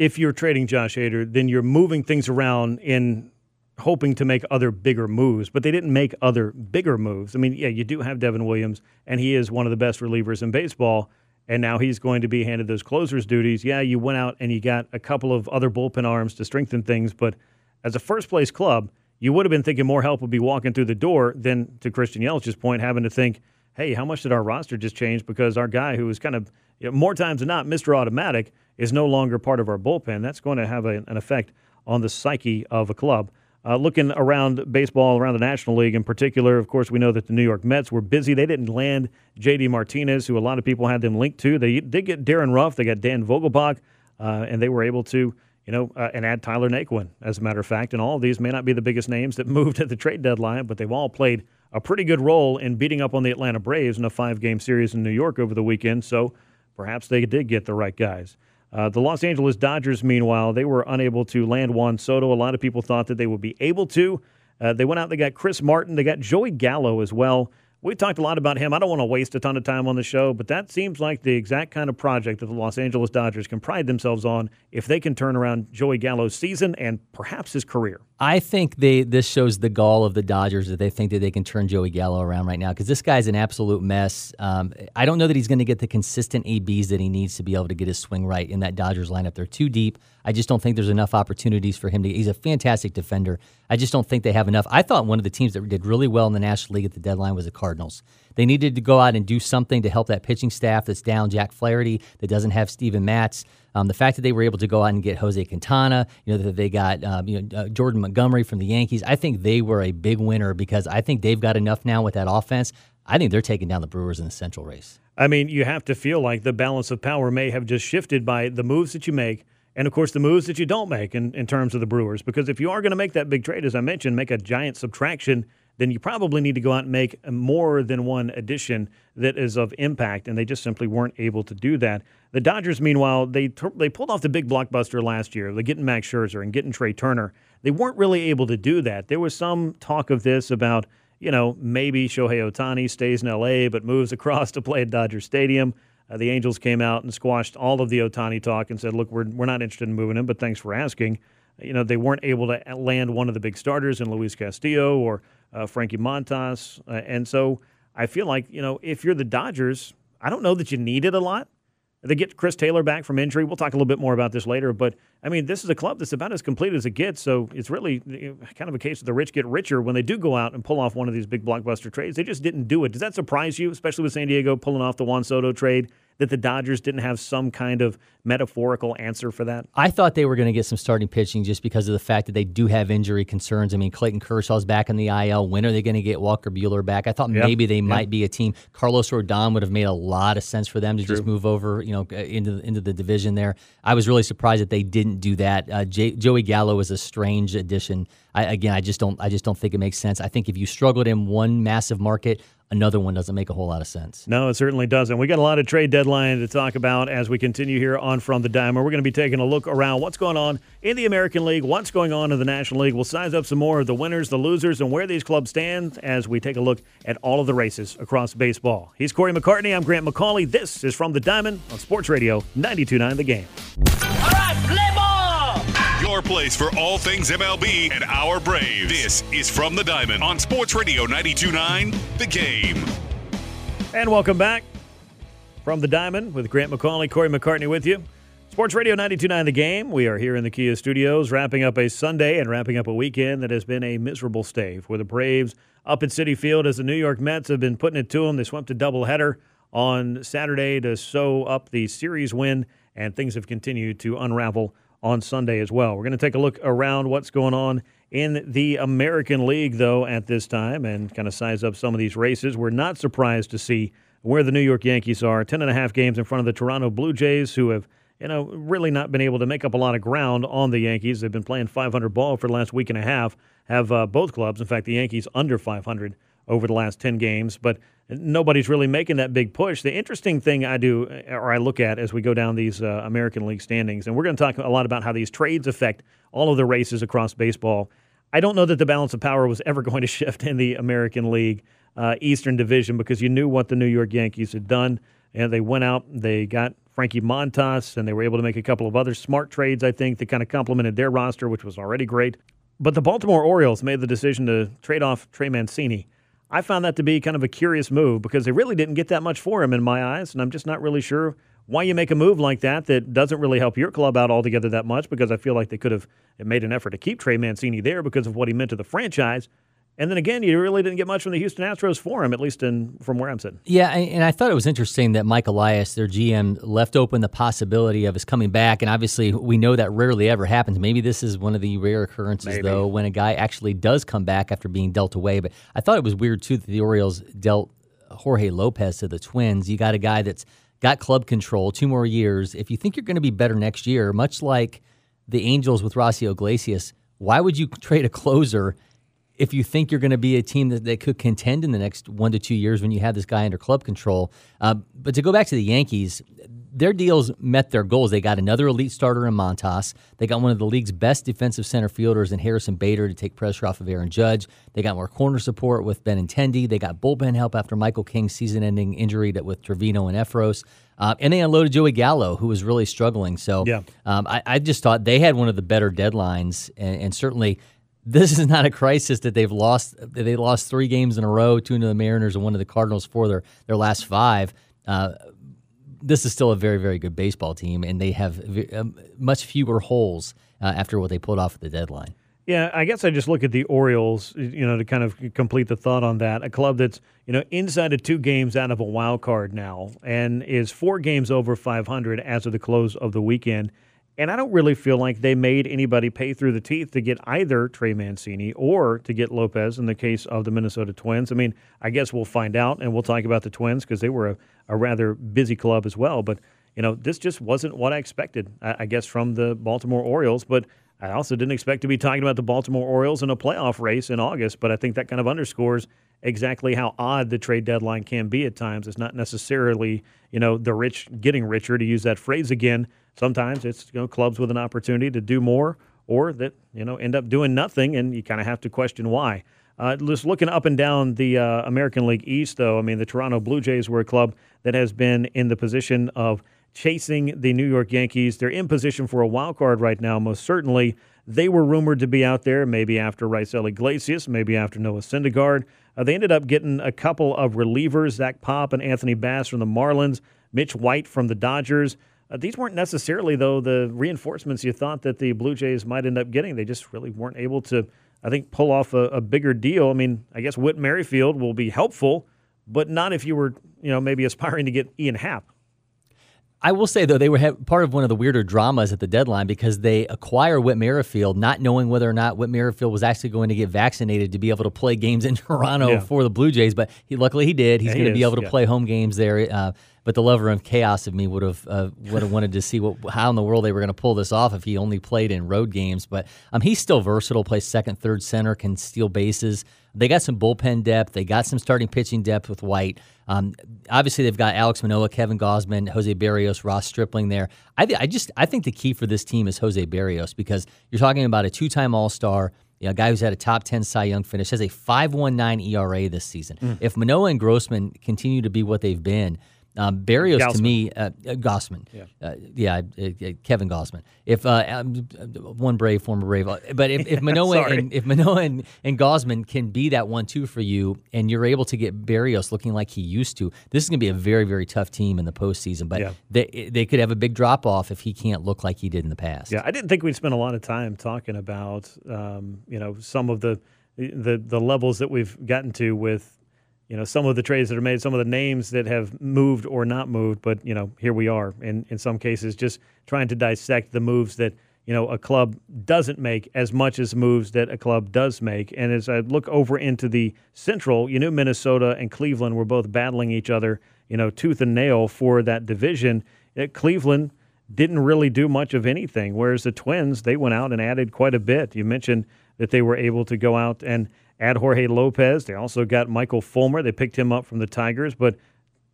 if you're trading Josh Hader, then you're moving things around in hoping to make other bigger moves, but they didn't make other bigger moves. I mean, yeah, you do have Devin Williams, and he is one of the best relievers in baseball and now he's going to be handed those closers duties. Yeah, you went out and you got a couple of other bullpen arms to strengthen things, but as a first place club, you would have been thinking more help would be walking through the door than to Christian Yelich's point, having to think, hey, how much did our roster just change because our guy who was kind of you know, more times than not Mr. Automatic is no longer part of our bullpen. That's going to have a, an effect on the psyche of a club. Uh, looking around baseball, around the National League in particular, of course, we know that the New York Mets were busy. They didn't land J.D. Martinez, who a lot of people had them linked to. They did get Darin Ruf. They got Dan Vogelbach, uh, and they were able to, you know, uh, and add Tyler Naquin, as a matter of fact. And all of these may not be the biggest names that moved at the trade deadline, but they've all played a pretty good role in beating up on the Atlanta Braves in a five-game series in New York over the weekend. So perhaps they did get the right guys. Uh, the Los Angeles Dodgers, meanwhile, they were unable to land Juan Soto. A lot of people thought that they would be able to. Uh, they went out, they got Chris Martin, they got Joey Gallo as well. We talked a lot about him. I don't want to waste a ton of time on the show, but that seems like the exact kind of project that the Los Angeles Dodgers can pride themselves on if they can turn around Joey Gallo's season and perhaps his career. I think they this shows the gall of the Dodgers that they think that they can turn Joey Gallo around right now because this guy's an absolute mess. Um, I don't know that he's going to get the consistent ABs that he needs to be able to get his swing right in that Dodgers lineup. They're too deep. I just don't think there's enough opportunities for him to. He's a fantastic defender. I just don't think they have enough. I thought one of the teams that did really well in the National League at the deadline was the Cardinals. They needed to go out and do something to help that pitching staff that's down Jack Flaherty, that doesn't have Steven Matz. Um, the fact that they were able to go out and get Jose Quintana, you know, that they got um, you know uh, Jordan Montgomery from the Yankees, I think they were a big winner because I think they've got enough now with that offense. I think they're taking down the Brewers in the Central race. I mean, you have to feel like the balance of power may have just shifted by the moves that you make. And of course, the moves that you don't make in, in terms of the Brewers. Because if you are going to make that big trade, as I mentioned, make a giant subtraction, then you probably need to go out and make more than one addition that is of impact, and they just simply weren't able to do that. The Dodgers, meanwhile, they they pulled off the big blockbuster last year. Getting Max Scherzer and getting Trea Turner. They weren't really able to do that. There was some talk of this about, you know, maybe Shohei Ohtani stays in L.A. but moves across to play at Dodger Stadium. Uh, the Angels came out and squashed all of the Ohtani talk and said, look, we're, we're not interested in moving him, but thanks for asking. You know, they weren't able to land one of the big starters in Luis Castillo or uh, Frankie Montas. Uh, and so I feel like, you know, if you're the Dodgers, I don't know that you need it a lot. They get Chris Taylor back from injury. We'll talk a little bit more about this later. But I mean, this is a club that's about as complete as it gets. So it's really eh, kind of a case of the rich get richer when they do go out and pull off one of these big blockbuster trades. They just didn't do it. Does that surprise you, especially with San Diego pulling off the Juan Soto trade? that the Dodgers didn't have some kind of metaphorical answer for that? I thought they were going to get some starting pitching just because of the fact that they do have injury concerns. I mean, Clayton Kershaw's back in the IL. When are they going to get Walker Buehler back? I thought yep. maybe they yep. might be a team. Carlos Rodon would have made a lot of sense for them to True. just move over, you know, into into the division there. I was really surprised that they didn't do that. Uh, J- Joey Gallo is a strange addition. I, again, I just don't, I just don't think it makes sense. I think if you struggled in one massive market, another one doesn't make a whole lot of sense. No, it certainly doesn't. We got a lot of trade deadline to talk about as we continue here on From the Diamond. We're going to be taking a look around what's going on in the American League, what's going on in the National League. We'll size up some more of the winners, the losers, and where these clubs stand as we take a look at all of the races across baseball. He's Corey McCartney. I'm Grant McAuley. This is From the Diamond on Sports Radio 92.9 The Game. All right, play ball! Your place for all things MLB and our Braves. This is From the Diamond on Sports Radio 92.9 The Game. And welcome back from the Diamond with Grant McAuley, Corey McCartney with you. Sports Radio 92.9 The Game. We are here in the Kia studios wrapping up a Sunday and wrapping up a weekend that has been a miserable stay for the Braves up at Citi Field as the New York Mets have been putting it to them. They swept a doubleheader on Saturday to sew up the series win, and things have continued to unravel on Sunday as well. We're going to take a look around what's going on in the American League, though, at this time and kind of size up some of these races. We're not surprised to see where the New York Yankees are 10 and a half games in front of the Toronto Blue Jays, who have you know, really not been able to make up a lot of ground on the Yankees. They've been playing 500 ball for the last week and a half. Have uh, both clubs, in fact, the Yankees under 500 over the last 10 games, but nobody's really making that big push. The interesting thing I do, or I look at as we go down these uh, American League standings, and we're going to talk a lot about how these trades affect all of the races across baseball. I don't know that the balance of power was ever going to shift in the American League uh, Eastern Division because you knew what the New York Yankees had done. And they went out, they got Frankie Montas, and they were able to make a couple of other smart trades, I think, that kind of complemented their roster, which was already great. But the Baltimore Orioles made the decision to trade off Trey Mancini. I found that to be kind of a curious move because they really didn't get that much for him in my eyes, and I'm just not really sure why you make a move like that that doesn't really help your club out altogether that much because I feel like they could have made an effort to keep Trey Mancini there because of what he meant to the franchise. And then again, you really didn't get much from the Houston Astros for him, at least in from where I'm sitting. Yeah, and I thought it was interesting that Mike Elias, their GM, left open the possibility of his coming back. And obviously, we know that rarely ever happens. Maybe this is one of the rare occurrences, Maybe. though, when a guy actually does come back after being dealt away. But I thought it was weird too that the Orioles dealt Jorge Lopez to the Twins. You got a guy that's got club control, two more years. If you think you're going to be better next year, much like the Angels with Raisel Iglesias, why would you trade a closer if you think you're going to be a team that, that could contend in the next one to two years when you have this guy under club control? Uh, but to go back to the Yankees, their deals met their goals. They got another elite starter in Montas. They got one of the league's best defensive center fielders in Harrison Bader to take pressure off of Aaron Judge. They got more corner support with Benintendi. They got bullpen help after Michael King's season-ending injury that with Trevino and Effross. Uh, and they unloaded Joey Gallo, who was really struggling. So Yeah. um, I, I just thought they had one of the better deadlines, and, and certainly this is not a crisis that they've lost. They lost three games in a row, two to the Mariners and one to the Cardinals for their their last five. Uh, this is still a very very good baseball team, and they have v- um, much fewer holes uh, after what they pulled off at the deadline. Yeah, I guess I just look at the Orioles, you know, to kind of complete the thought on that. A club that's, you know, inside of two games out of a wild card now and is four games over 500 as of the close of the weekend. And I don't really feel like they made anybody pay through the teeth to get either Trey Mancini or to get Lopez in the case of the Minnesota Twins. I mean, I guess we'll find out and we'll talk about the Twins because they were a, a rather busy club as well. But, you know, this just wasn't what I expected, I, I guess, from the Baltimore Orioles. But I also didn't expect to be talking about the Baltimore Orioles in a playoff race in August, but I think that kind of underscores exactly how odd the trade deadline can be at times. It's not necessarily, you know, the rich getting richer to use that phrase again. Sometimes it's, you know, clubs with an opportunity to do more or that, you know, end up doing nothing and you kind of have to question why. Uh, just looking up and down the uh, American League East, though, I mean, the Toronto Blue Jays were a club that has been in the position of chasing the New York Yankees. They're in position for a wild card right now, most certainly. They were rumored to be out there, maybe after Raisel Iglesias, maybe after Noah Syndergaard. Uh, they ended up getting a couple of relievers, Zach Pop and Anthony Bass from the Marlins, Mitch White from the Dodgers. Uh, these weren't necessarily, though, the reinforcements you thought that the Blue Jays might end up getting. They just really weren't able to, I think, pull off a, a bigger deal. I mean, I guess Whit Merrifield will be helpful, but not if you were, you know, maybe aspiring to get Ian Happ. I will say though they were part of one of the weirder dramas at the deadline because they acquire Whit Merrifield, not knowing whether or not Whit Merrifield was actually going to get vaccinated to be able to play games in Toronto Yeah. for the Blue Jays. But he luckily he did. He's Yeah, he going to be able to yeah. play home games there. Uh, but the lover of chaos of me would have uh, would have wanted to see what how in the world they were going to pull this off if he only played in road games. But um, he's still versatile. Plays second, third, center, can steal bases. They got some bullpen depth. They got some starting pitching depth with White. Um, obviously, they've got Alek Manoah, Kevin Gausman, Jose Berrios, Ross Stripling there. I, th- I just I think the key for this team is Jose Berrios because you're talking about a two-time All-Star, you know, a guy who's had a top 10 Cy Young finish, has a 5.19 ERA this season. Mm. If Manoah and Grossman continue to be what they've been, um, Berrios to me, uh, uh, Gausman, yeah, uh, yeah, uh, uh, Kevin Gausman. If uh, um, one brave, former brave, uh, but if, if Manoah and if Manoah and, and Gausman can be that one-two for you, and you're able to get Berrios looking like he used to, this is going to be a very, very tough team in the postseason. But Yeah. they they could have a big drop off if he can't look like he did in the past. Yeah, I didn't think we'd spend a lot of time talking about, um, you know, some of the, the the levels that we've gotten to with, you know, some of the trades that are made, some of the names that have moved or not moved. But you know, here we are, in in some cases, just trying to dissect the moves that you know a club doesn't make as much as moves that a club does make. And as I look over into the Central, you knew Minnesota and Cleveland were both battling each other, you know, tooth and nail for that division. Uh, Cleveland didn't really do much of anything. Whereas the Twins, they went out and added quite a bit. You mentioned that they were able to go out and add Jorge Lopez. They also got Michael Fulmer. They picked him up from the Tigers, but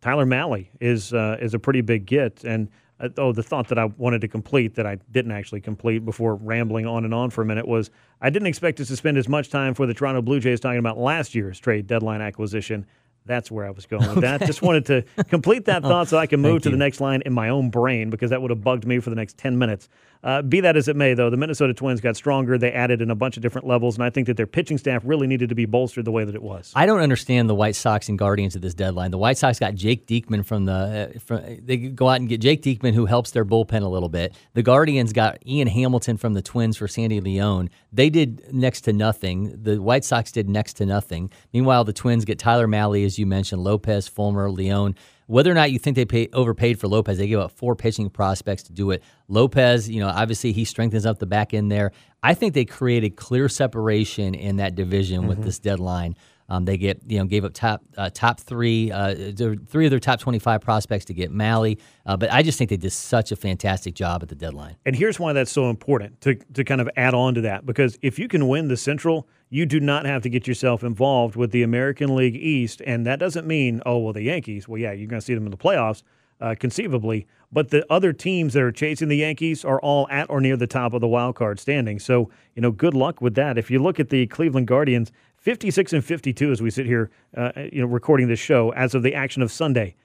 Tyler Mahle is uh, is a pretty big get. And uh, oh, the thought that I wanted to complete that I didn't actually complete before rambling on and on for a minute was I didn't expect us to spend as much time for the Toronto Blue Jays talking about last year's trade deadline acquisition. That's where I was going with that. Just wanted to complete that thought so I can move to the next line in my own brain because that would have bugged me for the next 10 minutes. Uh, be that as it may, though, the Minnesota Twins got stronger. They added in a bunch of different levels, and I think that their pitching staff really needed to be bolstered the way that it was. I don't understand the White Sox and Guardians at this deadline. The White Sox got Jake Diekman from the. Uh, from, they go out and get Jake Diekman, who helps their bullpen a little bit. The Guardians got Ian Hamilton from the Twins for Sandy Leon. They did next to nothing. The White Sox did next to nothing. Meanwhile, the Twins get Tyler Mahle, as you mentioned, Lopez, Fulmer, Leon. Whether or not you think they pay, overpaid for Lopez, they gave up four pitching prospects to do it. Lopez, you know, obviously he strengthens up the back end there. I think they created clear separation in that division with mm-hmm. this deadline. Um, they get, you know, gave up top uh, top three, uh, three of their top twenty five prospects to get Mahle. Uh, but I just think they did such a fantastic job at the deadline. And here's why that's so important to, to kind of add on to that. Because if you can win the Central, you do not have to get yourself involved with the American League East. And that doesn't mean, oh, well, the Yankees, well, yeah, you're going to see them in the playoffs. uh, conceivably. But the other teams that are chasing the Yankees are all at or near the top of the wild card standing. So, you know, good luck with that. If you look at the Cleveland Guardians, 56 and 52 as we sit here, uh, you know, recording this show as of the action of Sunday.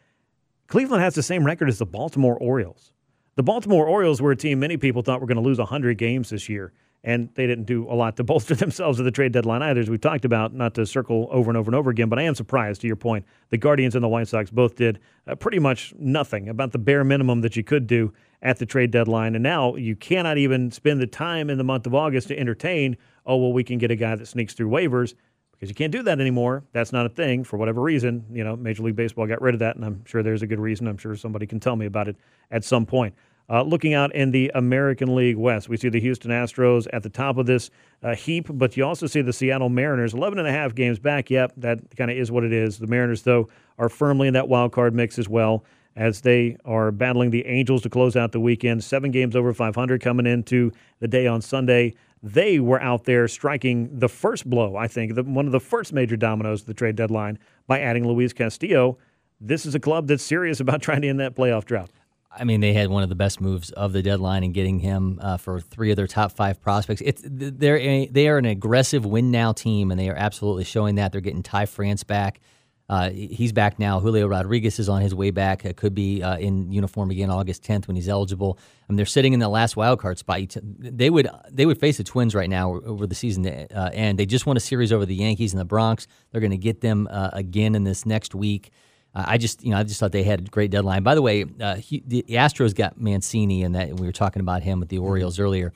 Cleveland has the same record as the Baltimore Orioles. The Baltimore Orioles were a team many people thought were going to lose 100 games this year and they didn't do a lot to bolster themselves at the trade deadline either, as we talked about, not to circle over and over and over again. But I am surprised, to your point, the Guardians and the White Sox both did uh, pretty much nothing about the bare minimum that you could do at the trade deadline. And now you cannot even spend the time in the month of August to entertain, oh, well, we can get a guy that sneaks through waivers because you can't do that anymore. That's not a thing for whatever reason. You know, Major League Baseball got rid of that, and I'm sure there's a good reason. I'm sure somebody can tell me about it at some point. Uh, looking out in the American League West, we see the Houston Astros at the top of this uh, heap, but you also see the Seattle Mariners, 11 and a half games back. Yep, that kind of is what it is. The Mariners, though, are firmly in that wild card mix as well as they are battling the Angels to close out the weekend. Seven games over 500 coming into the day on Sunday. They were out there striking the first blow, I think, the, one of the first major dominoes of the trade deadline by adding Luis Castillo. This is a club that's serious about trying to end that playoff drought. I mean, they had one of the best moves of the deadline in getting him uh, for three of their top five prospects. It's they're a, they are an aggressive win now team, and they are absolutely showing that. They're getting Ty France back. Uh, he's back now. Julio Rodriguez is on his way back. It could be uh, in uniform again August 10th when he's eligible. I mean, they're sitting in the last wild card spot. They would they would face the Twins right now over the season uh, end. They just won a series over the Yankees and the Bronx. They're going to get them uh, again in this next week. Uh, I just, you know, I just thought they had a great deadline. By the way, uh, he, the Astros got Mancini, and that we were talking about him with the Orioles mm-hmm. earlier.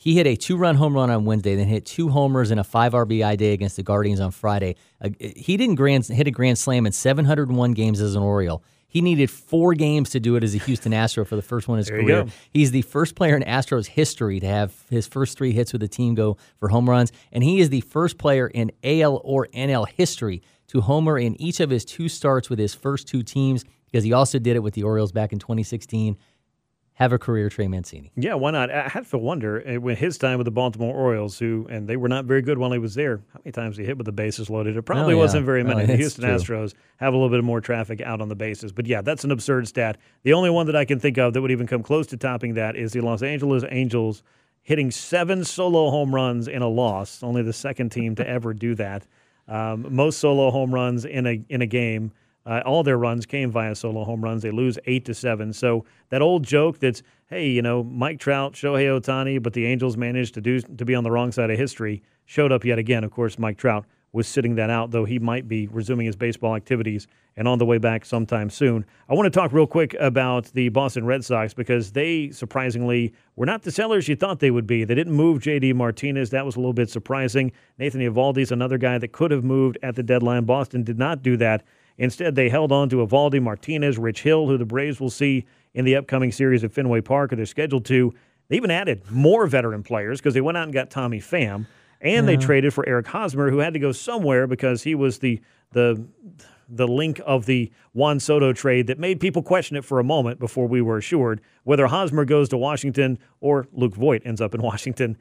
He hit a two-run home run on Wednesday, then hit two homers in a five RBI day against the Guardians on Friday. Uh, he didn't grand, hit a grand slam in 701 games as an Oriole. He needed four games to do it as a Houston Astro for the first one in his there career. He's the first player in Astros history to have his first three hits with the team go for home runs, and he is the first player in AL or NL history to homer in each of his two starts with his first two teams because he also did it with the Orioles back in 2016. Have a career, Trey Mancini. Yeah, why not? I had to wonder uh, when his time with the Baltimore Orioles, who and they were not very good while he was there. How many times he hit with the bases loaded? It probably oh, yeah. wasn't very many. Oh, the Houston true. Astros have a little bit more traffic out on the bases, but yeah, that's an absurd stat. The only one that I can think of that would even come close to topping that is the Los Angeles Angels hitting seven solo home runs in a loss. Only the second team to ever do that. Um, most solo home runs in a in a game. Uh, all their runs came via solo home runs. They lose eight to seven. So that old joke that's hey, you know, Mike Trout, Shohei Ohtani, but the Angels managed to do to be on the wrong side of history showed up yet again. Of course, Mike Trout was sitting that out, though he might be resuming his baseball activities and on the way back sometime soon. I want to talk real quick about the Boston Red Sox because they surprisingly were not the sellers you thought they would be. They didn't move J.D. Martinez. That was a little bit surprising. Nathan Eovaldi's another guy that could have moved at the deadline. Boston did not do that. Instead, they held on to Eovaldi, Martinez, Rich Hill, who the Braves will see in the upcoming series at Fenway Park, or they're scheduled to. They even added more veteran players because they went out and got Tommy Pham. And yeah. they traded for Eric Hosmer, who had to go somewhere because he was the the the link of the Juan Soto trade that made people question it for a moment before we were assured whether Hosmer goes to Washington or Luke Voit ends up in Washington.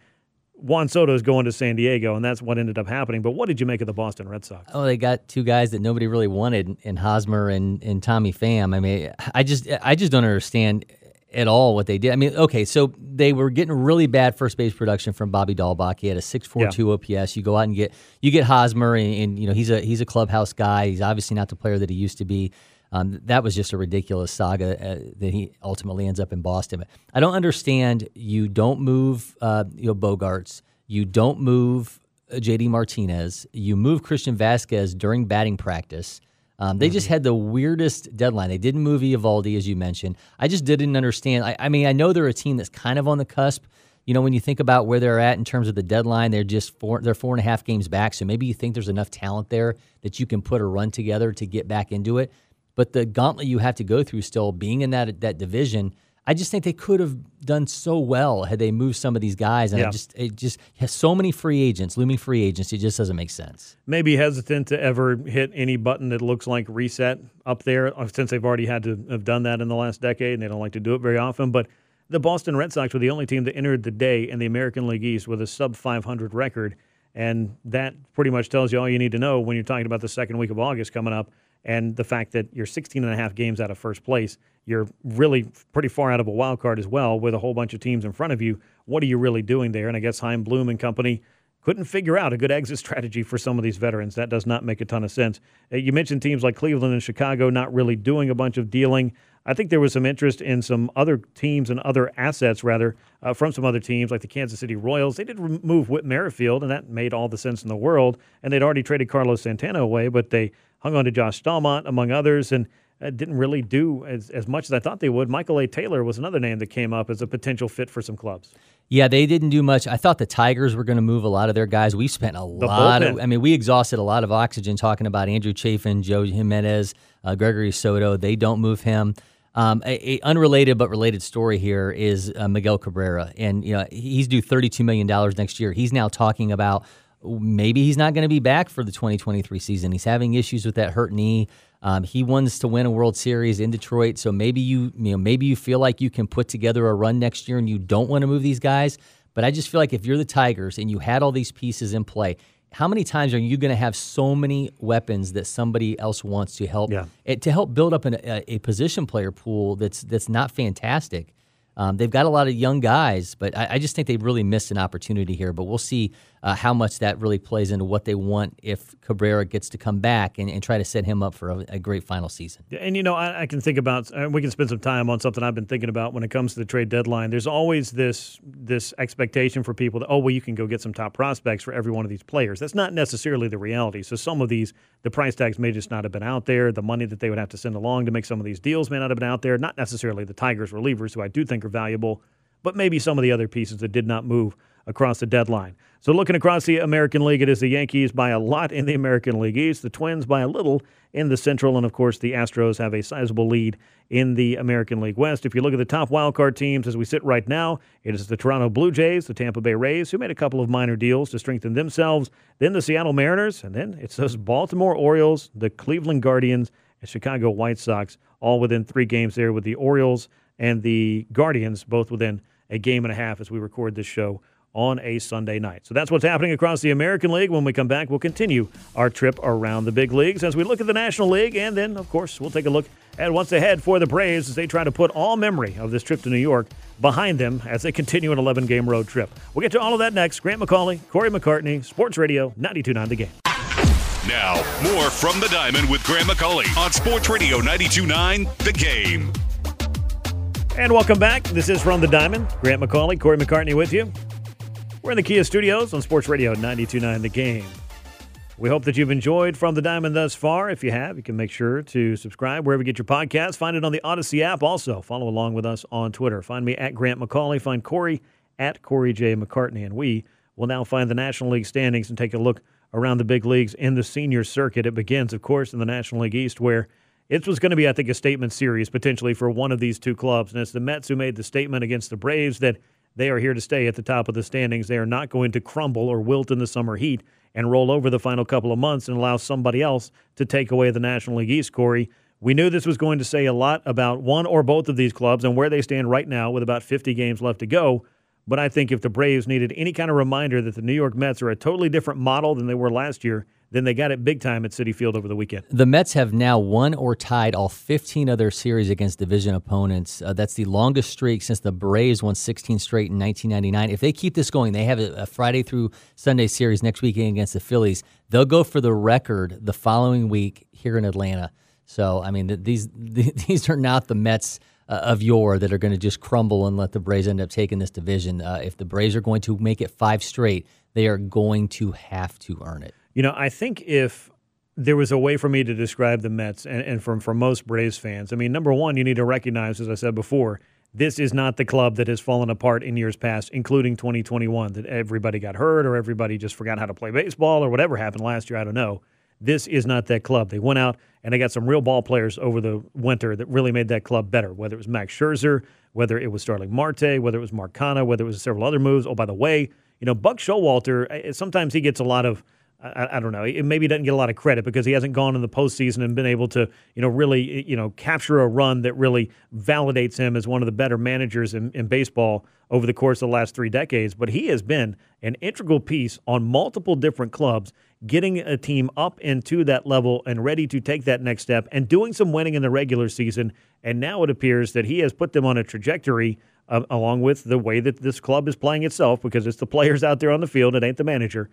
Juan Soto is going to San Diego, and that's what ended up happening. But what did you make of the Boston Red Sox? Oh, they got two guys that nobody really wanted in Hosmer and, and Tommy Pham. I mean, I just I just don't understand at all what they did. I mean, okay, so they were getting really bad first base production from Bobby Dalbec. He had a six four two OPS. You go out and get you get Hosmer, and, and, you know he's a he's a clubhouse guy. He's obviously not the player that he used to be. Um, that was just a ridiculous saga uh, that he ultimately ends up in Boston. I don't understand. You don't move uh, you know Bogaerts. You don't move uh, JD Martinez. You move Christian Vázquez during batting practice. Um, they mm-hmm. just had the weirdest deadline. They didn't move Eovaldi, as you mentioned. I just didn't understand. I, I, mean, I know they're a team that's kind of on the cusp. You know, when you think about where they're at in terms of the deadline, they're just four, they're four and a half games back. So maybe you think there's enough talent there that you can put a run together to get back into it. But the gauntlet you have to go through still, being in that that division – I just think they could have done so well had they moved some of these guys. And yeah. it just it just has so many free agents, looming free agents. It just doesn't make sense. Maybe hesitant to ever hit any button that looks like reset up there, uh, since they've already had to have done that in the last decade, and they don't like to do it very often. But the Boston Red Sox were the only team that entered the day in the American League East with a sub 500 record, and that pretty much tells you all you need to know when you're talking about the second week of August coming up and the fact that you're 16 and a half games out of first place, you're really pretty far out of a wild card as well with a whole bunch of teams in front of you. What are you really doing there? And I guess Chaim Bloom and company couldn't figure out a good exit strategy for some of these veterans. That does not make a ton of sense. Uh, you mentioned teams like Cleveland and Chicago not really doing a bunch of dealing. I think there was some interest in some other teams and other assets, rather, uh, from some other teams like the Kansas City Royals. They did remove Whit Merrifield, and that made all the sense in the world. And they'd already traded Carlos Santana away, but they hung on to Josh Staumont, among others, and uh, didn't really do as, as much as I thought they would. Michael A. Taylor was another name that came up as a potential fit for some clubs. Yeah, they didn't do much. I thought the Tigers were going to move a lot of their guys. We spent a the lot bullpen. of, I mean, we exhausted a lot of oxygen talking about Andrew Chafin, Joe Jimenez, uh, Gregory Soto. They don't move him. Um, a, a, unrelated but related story here is uh, Miguel Cabrera, and you know he's due thirty-two million dollars next year. He's now talking about maybe he's not going to be back for the 2023 season. He's having issues with that hurt knee. Um, he wants to win a World Series in Detroit, so maybe you, you know, maybe you feel like you can put together a run next year, and you don't want to move these guys. But I just feel like if you're the Tigers and you had all these pieces in play, how many times are you going to have so many weapons that somebody else wants to help yeah. it, to help build up an, a, a position player pool that's that's not fantastic? Um, they've got a lot of young guys, but I, I, just think they really missed an opportunity here. But we'll see uh, how much that really plays into what they want if Cabrera gets to come back and, and try to set him up for a, a great final season. And, you know, I, I can think about, uh, we can spend some time on something I've been thinking about when it comes to the trade deadline. There's always this, this expectation for people that, oh, well, you can go get some top prospects for every one of these players. That's not necessarily the reality. So some of these, the price tags may just not have been out there. The money that they would have to send along to make some of these deals may not have been out there. Not necessarily the Tigers relievers, who I do think are valuable, but maybe some of the other pieces that did not move across the deadline. So looking across the American League, it is the Yankees by a lot in the American League East, the Twins by a little in the Central, and of course the Astros have a sizable lead in the American League West. If you look at the top wildcard teams as we sit right now, it is the Toronto Blue Jays, the Tampa Bay Rays, who made a couple of minor deals to strengthen themselves, then the Seattle Mariners, and then it's those Baltimore Orioles, the Cleveland Guardians, and Chicago White Sox, all within three games there with the Orioles and the Guardians both within a game and a half as we record this show on a Sunday night. So that's what's happening across the American League. When we come back, we'll continue our trip around the big leagues as we look at the National League. And then, of course, we'll take a look at what's ahead for the Braves as they try to put all memory of this trip to New York behind them as they continue an 11 game road trip. We'll get to all of that next. Grant McAuley, Corey McCartney, Sports Radio 929 The Game. Now, more from the Diamond with Grant McAuley on Sports Radio 929 The Game. And welcome back. This is From the Diamond. Grant McAuley, Corey McCartney with you. We're in the Kia studios on Sports Radio 929 The Game. We hope that you've enjoyed From the Diamond thus far. If you have, you can make sure to subscribe wherever you get your podcasts. Find it on the Audacy app. Also, follow along with us on Twitter. Find me at Grant McAuley. Find Corey at Corey J. McCartney. And we will now find the National League standings and take a look around the big leagues in the senior circuit. It begins, of course, in the National League East, where it was going to be, I think, a statement series potentially for one of these two clubs. And it's the Mets who made the statement against the Braves that – they are here to stay at the top of the standings. They are not going to crumble or wilt in the summer heat and roll over the final couple of months and allow somebody else to take away the National League East, Corey. We knew this was going to say a lot about one or both of these clubs and where they stand right now with about 50 games left to go. But I think if the Braves needed any kind of reminder that the New York Mets are a totally different model than they were last year, then they got it big time at Citi Field over the weekend. The Mets have now won or tied all 15 of their series against division opponents. Uh, that's the longest streak since the Braves won 16 straight in 1999. If they keep this going, they have a, a Friday through Sunday series next weekend against the Phillies. They'll go for the record the following week here in Atlanta. So, I mean, these these are not the Mets uh, of yore that are going to just crumble and let the Braves end up taking this division. Uh, if the Braves are going to make it five straight, they are going to have to earn it. You know, I think if there was a way for me to describe the Mets, and, and for, for most Braves fans, I mean, number one, you need to recognize, as I said before, this is not the club that has fallen apart in years past, including 2021, that everybody got hurt or everybody just forgot how to play baseball or whatever happened last year. I don't know. This is not that club. They went out and they got some real ball players over the winter that really made that club better, whether it was Max Scherzer, whether it was Starling Marte, whether it was Mark Canha, whether it was several other moves. Oh, by the way, you know, Buck Showalter, eh, sometimes he gets a lot of – I, I, don't know. It maybe doesn't get a lot of credit because he hasn't gone in the postseason and been able to, you know, really, you know, capture a run that really validates him as one of the better managers in, in baseball over the course of the last three decades. But he has been an integral piece on multiple different clubs getting a team up into that level and ready to take that next step and doing some winning in the regular season. And now it appears that he has put them on a trajectory uh, along with the way that this club is playing itself because it's the players out there on the field, it ain't the manager.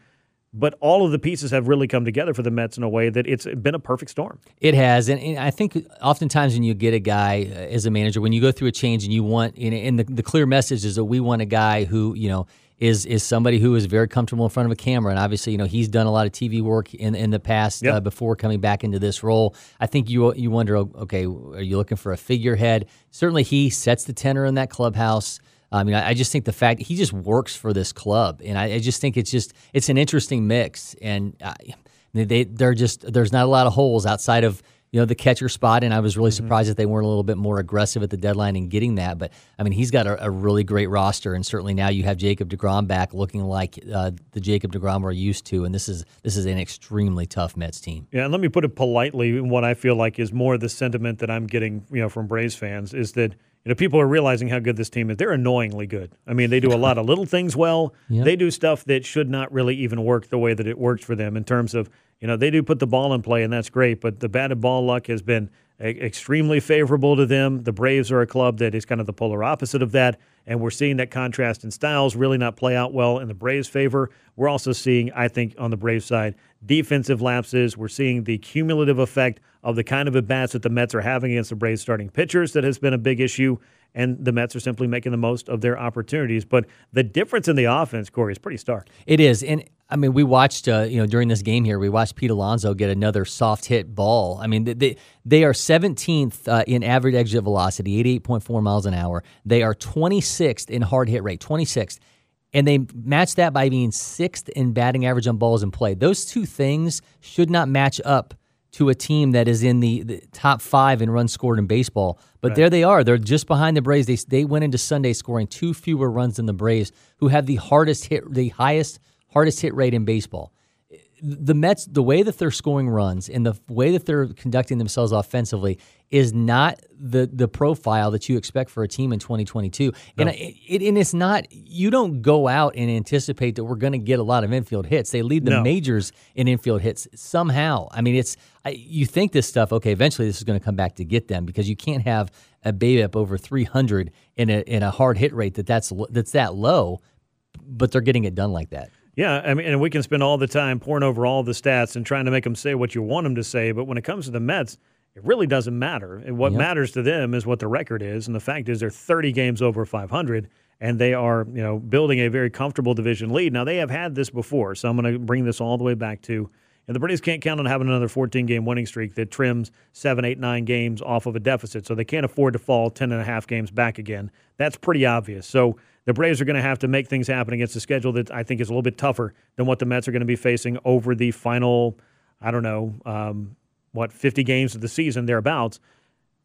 But all of the pieces have really come together for the Mets in a way that it's been a perfect storm. It has, and, and I think oftentimes when you get a guy uh, as a manager, when you go through a change and you want, and, and the, the clear message is that we want a guy who you know is is somebody who is very comfortable in front of a camera, and obviously, you know, he's done a lot of TV work in in the past yep. uh, before coming back into this role. I think you you wonder, okay, are you looking for a figurehead? Certainly, he sets the tenor in that clubhouse. I mean, I, I just think the fact he just works for this club, and I, I just think it's just it's an interesting mix, and uh, they they're just there's not a lot of holes outside of you know, the catcher spot. And I was really mm-hmm. surprised that they weren't a little bit more aggressive at the deadline in getting that. But I mean, he's got a, a really great roster, and certainly now you have Jacob Degrom back, looking like uh, the Jacob Degrom we're used to. And this is this is an extremely tough Mets team. Yeah, and let me put it politely. What I feel like is more the sentiment that I'm getting, you know, from Braves fans is that you know, people are realizing how good this team is. They're annoyingly good. I mean, they do a lot of little things well. Yep. They do stuff that should not really even work the way that it works for them in terms of you know, they do put the ball in play, and that's great, but the batted ball luck has been extremely favorable to them. The Braves are a club that is kind of the polar opposite of that, and we're seeing that contrast in styles really not play out well in the Braves' favor. We're also seeing, I think, on the Braves side, defensive lapses. We're seeing the cumulative effect of the kind of at bats that the Mets are having against the Braves starting pitchers that has been a big issue and the Mets are simply making the most of their opportunities. But the difference in the offense, Corey, is pretty stark. It is, and I mean, we watched, uh, you know, during this game here, we watched Pete Alonso get another soft hit ball. I mean, they they are 17th uh, in average exit velocity, 88.4 miles an hour. They are 26th in hard hit rate, 26th. And they match that by being sixth in batting average on balls in play. Those two things should not match up to a team that is in the, the top five in runs scored in baseball. But right. there they are. They're just behind the Braves. They, they went into Sunday scoring two fewer runs than the Braves, who have the hardest hit, the highest hardest hit rate in baseball the Mets, the way that they're scoring runs and the way that they're conducting themselves offensively is not the the profile that you expect for a team in 2022. No. And it, and it's not you don't go out and anticipate that we're going to get a lot of infield hits. They lead the no. majors in infield hits somehow. I mean, it's I, you think this stuff. Okay, eventually this is going to come back to get them because you can't have a BABIP over 300 in a in a hard hit rate that that's that's that low, but they're getting it done like that. Yeah, I mean, and we can spend all the time pouring over all the stats and trying to make them say what you want them to say. But when it comes to the Mets, it really doesn't matter. And what yep. matters to them is what the record is. And the fact is, they're 30 games over 500, and they are, you know, building a very comfortable division lead. Now they have had this before, so I'm going to bring this all the way back to. And the Braves can't count on having another 14 game winning streak that trims seven, eight, nine games off of a deficit. So they can't afford to fall 10 and a half games back again. That's pretty obvious. So the Braves are going to have to make things happen against a schedule that I think is a little bit tougher than what the Mets are going to be facing over the final, I don't know, um, what, 50 games of the season, thereabouts.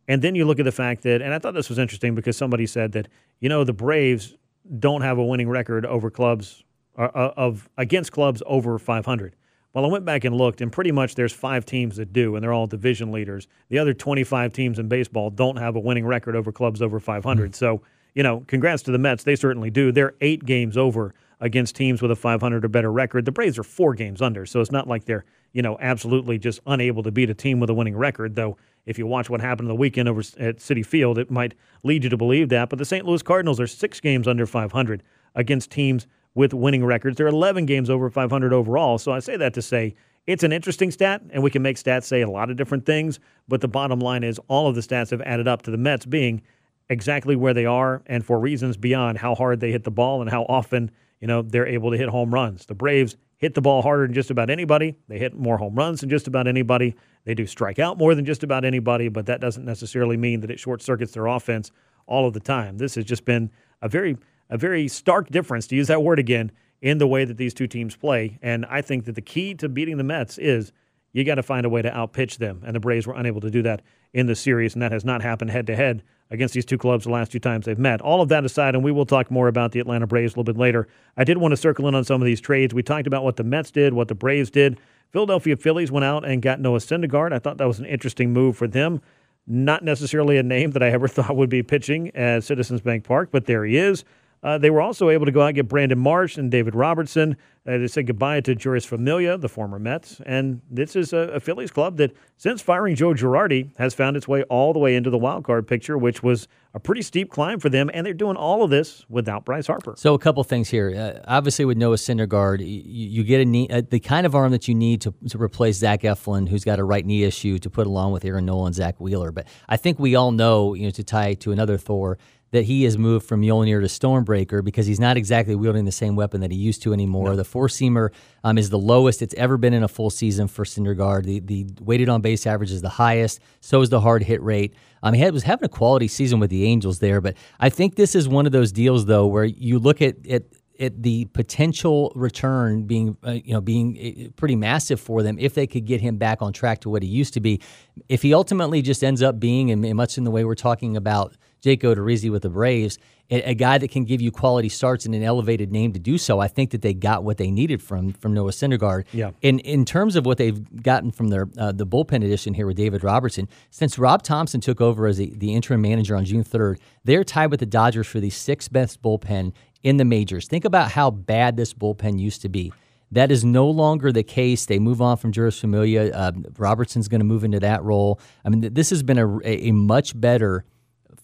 And then you look at the fact that, and I thought this was interesting because somebody said that, you know, the Braves don't have a winning record over clubs, uh, uh of against clubs over 500. Well, I went back and looked, and pretty much there's five teams that do, and they're all division leaders. The other 25 teams in baseball don't have a winning record over clubs over 500. Mm-hmm. So you know, congrats to the Mets. They certainly do. They're eight games over against teams with a 500 or better record. The Braves are four games under, so it's not like they're, you know, absolutely just unable to beat a team with a winning record, though if you watch what happened the weekend over at Citi Field, it might lead you to believe that. But the St. Louis Cardinals are six games under 500 against teams with winning records. They're 11 games over 500 overall. So I say that to say it's an interesting stat, and we can make stats say a lot of different things. But the bottom line is all of the stats have added up to the Mets being – exactly where they are and for reasons beyond how hard they hit the ball and how often, you know, they're able to hit home runs. The Braves hit the ball harder than just about anybody. They hit more home runs than just about anybody. They do strike out more than just about anybody, but that doesn't necessarily mean that it short circuits their offense all of the time. This has just been a very a very stark difference to use that word again in the way that these two teams play. And I think that the key to beating the Mets is you got to find a way to outpitch them. And the Braves were unable to do that in the series, and that has not happened head to head against these two clubs the last two times they've met. All of that aside, and we will talk more about the Atlanta Braves a little bit later. I did want to circle in on some of these trades. We talked about what the Mets did, what the Braves did. Philadelphia Phillies went out and got Noah Syndergaard. I thought that was an interesting move for them. Not necessarily a name that I ever thought would be pitching at Citizens Bank Park, but there he is. Uh, they were also able to go out and get Brandon Marsh and David Robertson. uh, to say goodbye to Jeurys Familia, the former Mets. And this is a, a, Phillies club that, since firing Joe Girardi, has found its way all the way into the wild card picture, which was a pretty steep climb for them. And they're doing all of this without Bryce Harper. So, a couple things here. Uh, obviously, with Noah Syndergaard, you, you get a knee, uh, the kind of arm that you need to, to replace Zach Eflin, who's got a right knee issue, to put along with Aaron Nola and Zack Wheeler. But I think we all know, you know, to tie to another Thor, that he has moved from Mjolnir to Stormbreaker because he's not exactly wielding the same weapon that he used to anymore. No. The four seamer um, is the lowest it's ever been in a full season for Syndergaard. The the weighted on base average is the highest. So is the hard hit rate. Um, he had, was having a quality season with the Angels there, but I think this is one of those deals though where you look at at at the potential return being uh, you know being uh, pretty massive for them if they could get him back on track to what he used to be. If he ultimately just ends up being, and much in the way we're talking about Jake Odorizzi with the Braves, a, a, guy that can give you quality starts and an elevated name to do so. I think that they got what they needed from from Noah Syndergaard. Yeah. In in terms of what they've gotten from their uh, the bullpen edition here with David Robertson, since Rob Thompson took over as the, the interim manager on June third, they're tied with the Dodgers for the sixth best bullpen in the majors. Think about how bad this bullpen used to be. That is no longer the case. They move on from Jeurys Familia. Uh, Robertson's going to move into that role. I mean, this has been a, a much better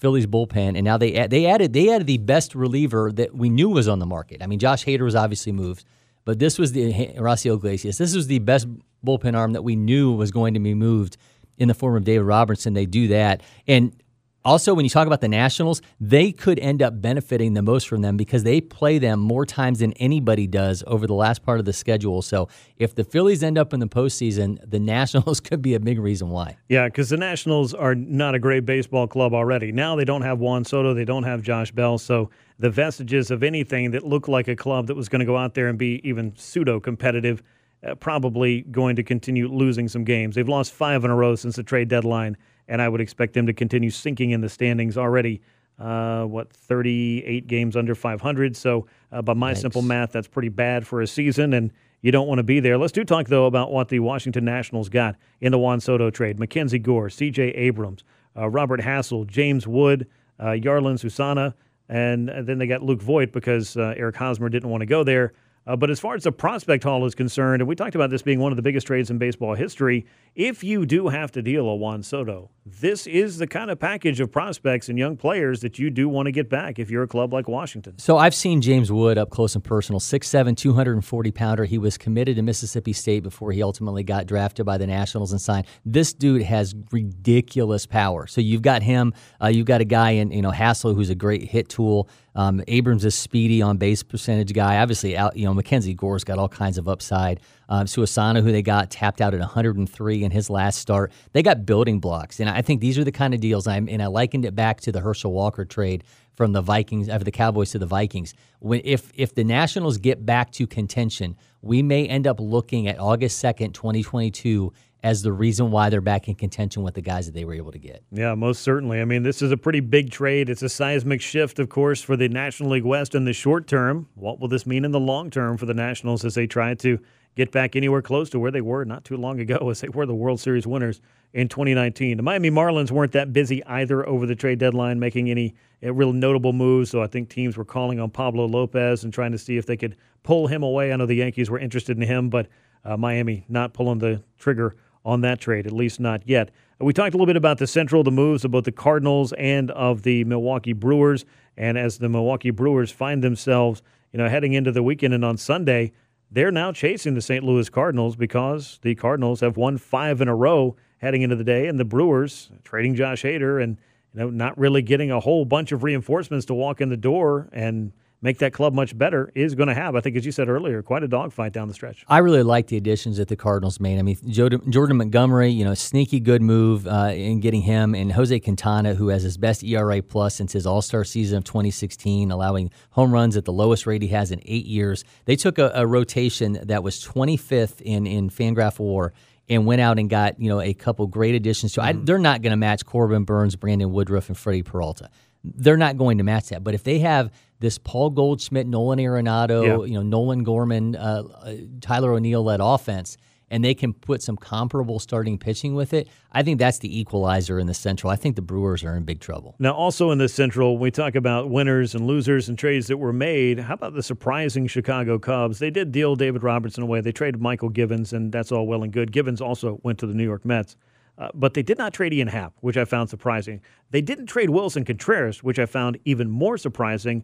Phillies bullpen, and now they they added they added the best reliever that we knew was on the market. I mean, Josh Hader was obviously moved, but this was the Raisel Iglesias. This was the best bullpen arm that we knew was going to be moved in the form of David Robertson. They do that, and also, when you talk about the Nationals, they could end up benefiting the most from them because they play them more times than anybody does over the last part of the schedule. So, if the Phillies end up in the postseason, the Nationals could be a big reason why. Yeah, because the Nationals are not a great baseball club already. Now they don't have Juan Soto, they don't have Josh Bell. So, the vestiges of anything that looked like a club that was going to go out there and be even pseudo competitive. Uh, probably going to continue losing some games. They've lost five in a row since the trade deadline and I would expect them to continue sinking in the standings already. Uh, what 38 games under 500. So, uh, by my simple math, that's pretty bad for a season, and you don't want to be there. Let's do talk though about what the Washington Nationals got in the Juan Soto trade: Mackenzie Gore, C.J. Abrams, uh, Robert Hassell, James Wood, uh, Jarlin Susana, and then they got Luke Voit because uh, Eric Hosmer didn't want to go there. Uh, but as far as the prospect haul is concerned, and we talked about this being one of the biggest trades in baseball history, if you do have to deal a Juan Soto, this is the kind of package of prospects and young players that you do want to get back if you're a club like Washington. So I've seen James Wood up close and personal, 6'7", 240 pounder. He was committed to Mississippi State before he ultimately got drafted by the Nationals and signed. This dude has ridiculous power. So you've got him. Uh, you've got a guy in you know Hassell who's a great hit tool. Um, Abrams is speedy on base percentage guy. Obviously, out, you know Mackenzie Gore's got all kinds of upside. Um, Susana, who they got tapped out at 103 in his last start, they got building blocks, and I think these are the kind of deals. I'm and I likened it back to the Herschel Walker trade from the Vikings, of the Cowboys to the Vikings. When if if the Nationals get back to contention, we may end up looking at August 2nd, 2022 as the reason why they're back in contention with the guys that they were able to get. Yeah, most certainly. I mean, this is a pretty big trade. It's a seismic shift, of course, for the National League West in the short term. What will this mean in the long term for the Nationals as they try to get back anywhere close to where they were not too long ago as they were the World Series winners in 2019? The Miami Marlins weren't that busy either over the trade deadline, making any uh, real notable moves. So I think teams were calling on Pablo Lopez and trying to see if they could pull him away. I know the Yankees were interested in him, but uh, Miami not pulling the trigger on that trade, at least not yet. We talked a little bit about the Central, the moves of both the Cardinals and of the Milwaukee Brewers. And as the Milwaukee Brewers find themselves, you know, heading into the weekend and on Sunday, they're now chasing the St. Louis Cardinals because the Cardinals have won five in a row heading into the day, and the Brewers trading Josh Hader and you know not really getting a whole bunch of reinforcements to walk in the door and make that club much better is going to have, I think, as you said earlier, quite a dogfight down the stretch. I really like the additions that the Cardinals made. I mean, Jordan Montgomery, you know, sneaky good move uh, in getting him, and Jose Quintana, who has his best ERA plus since his All Star season of 2016, allowing home runs at the lowest rate he has in eight years. They took a, a rotation that was 25th in in Fangraph WAR and went out and got you know a couple great additions to. Mm-hmm. I, they're not going to match Corbin Burnes, Brandon Woodruff, and Freddy Peralta. They're not going to match that. But if they have this Paul Goldschmidt, Nolan Arenado, yep. you know, Nolan Gorman, uh, uh, Tyler O'Neill led offense, and they can put some comparable starting pitching with it, I think that's the equalizer in the Central. I think the Brewers are in big trouble. Now, also in the Central, we talk about winners and losers and trades that were made. How about the surprising Chicago Cubs? They did deal David Robertson away. They traded Mychal Givens, and that's all well and good. Givens also went to the New York Mets. Uh, but they did not trade Ian Happ, which I found surprising. They didn't trade Willson Contreras, which I found even more surprising.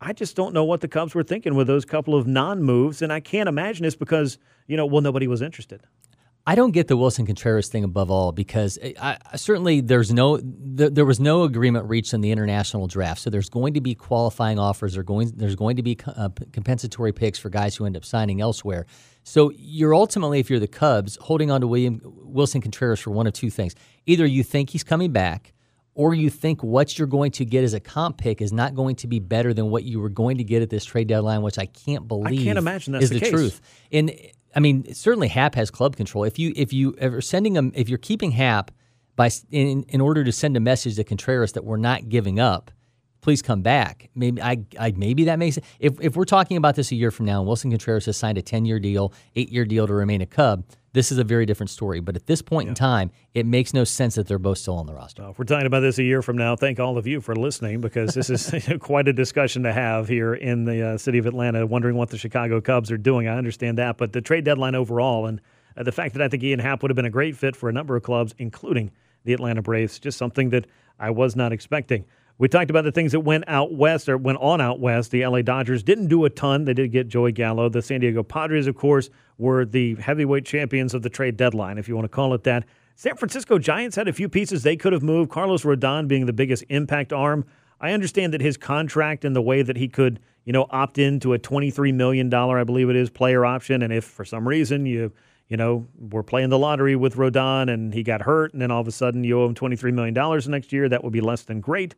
I just don't know what the Cubs were thinking with those couple of non moves, and I can't imagine it's because, you know, well, nobody was interested. I don't get the Willson Contreras thing above all because I, I, certainly there's no th- there was no agreement reached in the international draft. So there's going to be qualifying offers. There's going there's going to be uh, compensatory picks for guys who end up signing elsewhere. So you're ultimately, if you're the Cubs, holding on to William Willson Contreras for one of two things: either you think he's coming back, or you think what you're going to get as a comp pick is not going to be better than what you were going to get at this trade deadline, which I can't believe. I can't imagine that's is the, the truth. And I mean, certainly Happ has club control. If you if you are sending them, if you're keeping Happ by in in order to send a message to Contreras that we're not giving up, please come back. Maybe I, I maybe that makes if if we're talking about this a year from now, and Willson Contreras has signed a ten year deal, eight year deal to remain a Cub this is a very different story. But at this point yeah. in time, it makes no sense that they're both still on the roster. Well, if we're talking about this a year from now, thank all of you for listening because this is quite a discussion to have here in the uh, city of Atlanta, wondering what the Chicago Cubs are doing. I understand that, but the trade deadline overall and uh, the fact that I think Ian Happ would have been a great fit for a number of clubs, including the Atlanta Braves, just something that I was not expecting. We talked about the things that went out west or went on out west. The LA Dodgers didn't do a ton. They did get Joey Gallo. The San Diego Padres, of course, were the heavyweight champions of the trade deadline, if you want to call it that. San Francisco Giants had a few pieces they could have moved. Carlos Rodon being the biggest impact arm. I understand that his contract and the way that he could, you know, opt into a $23 million, I believe it is, player option. And if for some reason you, you know, were playing the lottery with Rodon and he got hurt and then all of a sudden you owe him $23 million next year, that would be less than great.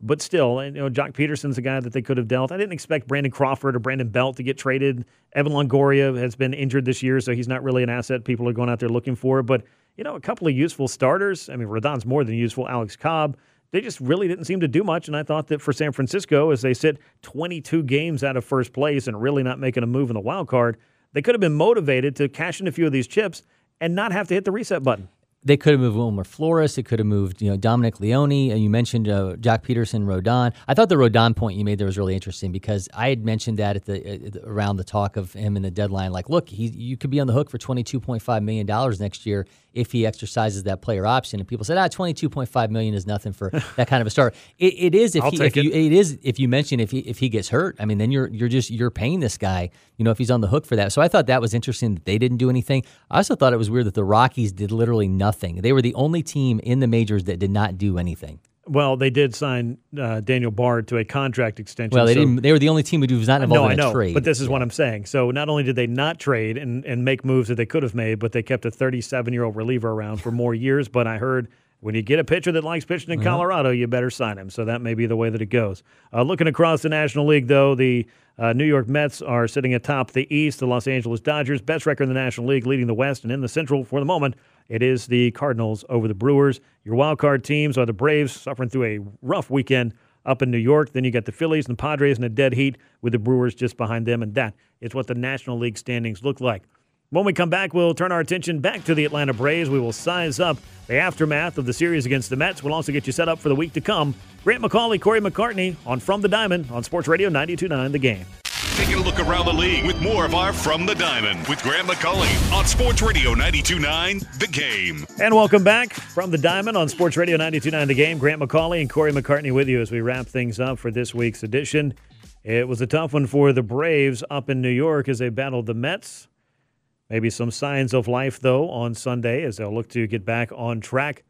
But still, you know, Joc Pederson's a guy that they could have dealt. I didn't expect Brandon Crawford or Brandon Belt to get traded. Evan Longoria has been injured this year, so he's not really an asset people are going out there looking for. But, you know, a couple of useful starters. I mean, Rodon's more than useful. Alex Cobb. They just really didn't seem to do much. And I thought that for San Francisco, as they sit 22 games out of first place and really not making a move in the wild card, they could have been motivated to cash in a few of these chips and not have to hit the reset button they could have moved Wilmer Flores. They could have moved, you know, Dominic Leone. And you mentioned uh, Joc Pederson, Rodon. I thought the Rodon point you made there was really interesting because I had mentioned that at the at, around the talk of him in the deadline. Like, look, he you could be on the hook for twenty two point five million dollars next year if he exercises that player option. And people said, ah, twenty two point five million is nothing for that kind of a start. It, it is if, he, if it. you it is if you mention if he if he gets hurt. I mean, then you're you're just you're paying this guy. You know, if he's on the hook for that. So I thought that was interesting that they didn't do anything. I also thought it was weird that the Rockies did literally nothing. They were the only team in the majors that did not do anything. Well, they did sign uh, Daniel Bard to a contract extension. Well, they so, didn't. They were the only team who was not involved no, in I know, trade. But this is yeah. what I'm saying. So not only did they not trade and, and make moves that they could have made, but they kept a 37 year old reliever around for more years. But I heard when you get a pitcher that likes pitching in mm-hmm. Colorado, you better sign him. So that may be the way that it goes. Uh, looking across the National League, though, the uh, New York Mets are sitting atop the East. The Los Angeles Dodgers, best record in the National League, leading the West, and in the Central for the moment, it is the Cardinals over the Brewers. Your wild card teams are the Braves, suffering through a rough weekend up in New York. Then you got the Phillies and the Padres in a dead heat with the Brewers just behind them, and that is what the National League standings look like. When we come back, we'll turn our attention back to the Atlanta Braves. We will size up the aftermath of the series against the Mets. We'll also get you set up for the week to come. Grant McAuley, Corey McCartney on From the Diamond on Sports Radio 92.9 The Game. Taking a look around the league with more of our From the Diamond with Grant McAuley on Sports Radio 92.9 The Game. And welcome back from the Diamond on Sports Radio 92.9 The Game. Grant McAuley and Corey McCartney with you as we wrap things up for this week's edition. It was a tough one for the Braves up in New York as they battled the Mets. Maybe some signs of life, though, on Sunday as they'll look to get back on track.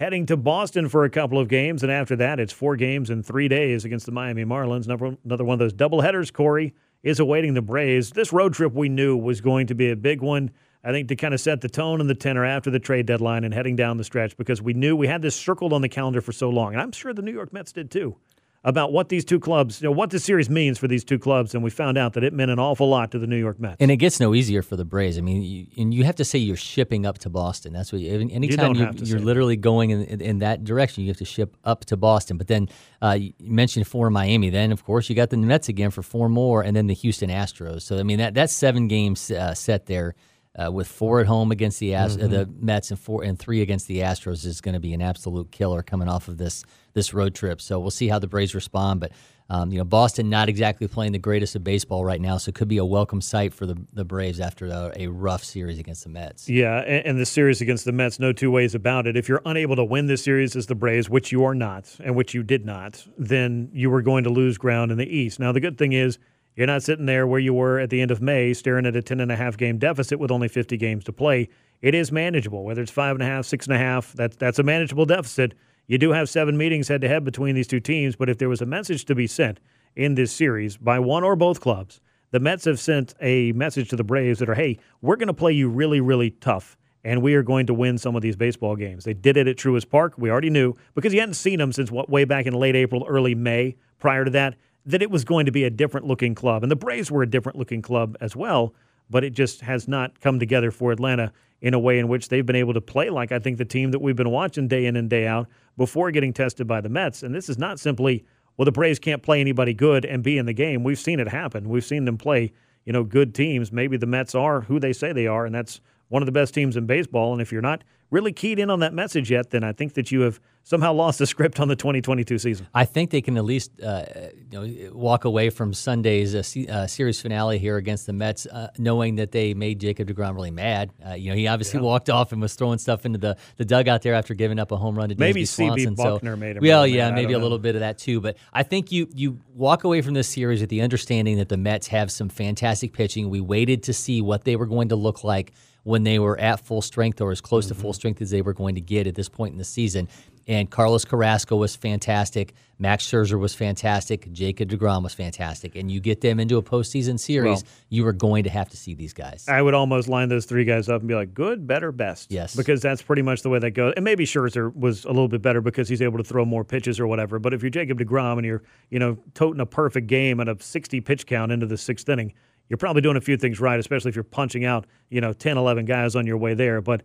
Heading to Boston for a couple of games, and after that, it's four games in three days against the Miami Marlins. Another one of those doubleheaders, Corey, is awaiting the Braves. This road trip we knew was going to be a big one. I think to kind of set the tone and the tenor after the trade deadline and heading down the stretch because we knew we had this circled on the calendar for so long. And I'm sure the New York Mets did too about what these two clubs, you know, what the series means for these two clubs, and we found out that it meant an awful lot to the New York Mets. And it gets no easier for the Braves. I mean, you, and you have to say you're shipping up to Boston. That's what. You, anytime you are literally going in, in, in, that direction, you have to ship up to Boston. But then uh, you mentioned four Miami. Then of course you got the Mets again for four more, and then the Houston Astros. So I mean that that seven games uh, set there uh, with four at home against the Ast- mm-hmm. uh, the Mets and four and three against the Astros is going to be an absolute killer coming off of this this road trip. So we'll see how the Braves respond, but. Um, you know, Boston not exactly playing the greatest of baseball right now, so it could be a welcome sight for the, the Braves after a, a rough series against the Mets. Yeah, and, and, the series against the Mets, no two ways about it. If you're unable to win this series as the Braves, which you are not, and which you did not, then you were going to lose ground in the East. Now, the good thing is you're not sitting there where you were at the end of May staring at a 10 and a half game deficit with only 50 games to play. It is manageable, whether it's five and a half, six and a half. That's that's a manageable deficit. You do have seven meetings head to head between these two teams, but if there was a message to be sent in this series by one or both clubs, the Mets have sent a message to the Braves that are, hey, we're going to play you really, really tough, and we are going to win some of these baseball games. They did it at Truist Park. We already knew because you hadn't seen them since what way back in late April, early May. Prior to that, that it was going to be a different looking club. And the Braves were a different looking club as well, but it just has not come together for Atlanta in a way in which they've been able to play like I think the team that we've been watching day in and day out before getting tested by the Mets. And this is not simply, well, the Braves can't play anybody good and be in the game. We've seen it happen. We've seen them play, you know, good teams. Maybe the Mets are who they say they are, and that's one of the best teams in baseball. And if you're not really keyed in on that message yet, then I think that you have somehow lost the script on the 2022 season. I think they can at least uh, you know walk away from Sunday's uh, uh, series finale here against the Mets, uh, knowing that they made Jacob Degrom really mad. Uh, you know, he obviously yeah. walked off and was throwing stuff into the, the dugout there after giving up a home run to maybe CB Bucknor so, made him. Well, yeah, maybe a little bit of that too. But I think you you walk away from this series with the understanding that the Mets have some fantastic pitching. We waited to see what they were going to look like when they were at full strength or as close mm-hmm. to full strength as they were going to get at this point in the season. And Carlos Carrasco was fantastic. Max Scherzer was fantastic. Jacob DeGrom was fantastic. And you get them into a postseason series, well, you are going to have to see these guys. I would almost line those three guys up and be like, good, better, best. Yes. Because that's pretty much the way that goes. And maybe Scherzer was a little bit better because he's able to throw more pitches or whatever. But if you're Jacob DeGrom and you're, you know, toting a perfect game at a 60 pitch count into the sixth inning, you're probably doing a few things right, especially if you're punching out, you know, 10, 11 guys on your way there. But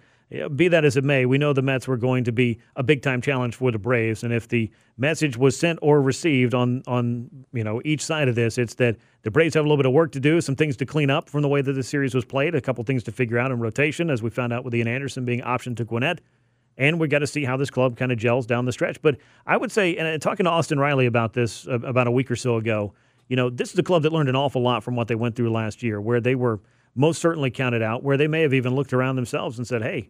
be that as it may, we know the Mets were going to be a big time challenge for the Braves. And if the message was sent or received on, on you know, each side of this, it's that the Braves have a little bit of work to do, some things to clean up from the way that the series was played, a couple things to figure out in rotation, as we found out with Ian Anderson being optioned to Gwinnett. And we got to see how this club kind of gels down the stretch. But I would say, and talking to Austin Riley about this uh, about a week or so ago, you know, this is a club that learned an awful lot from what they went through last year, where they were most certainly counted out, where they may have even looked around themselves and said, hey,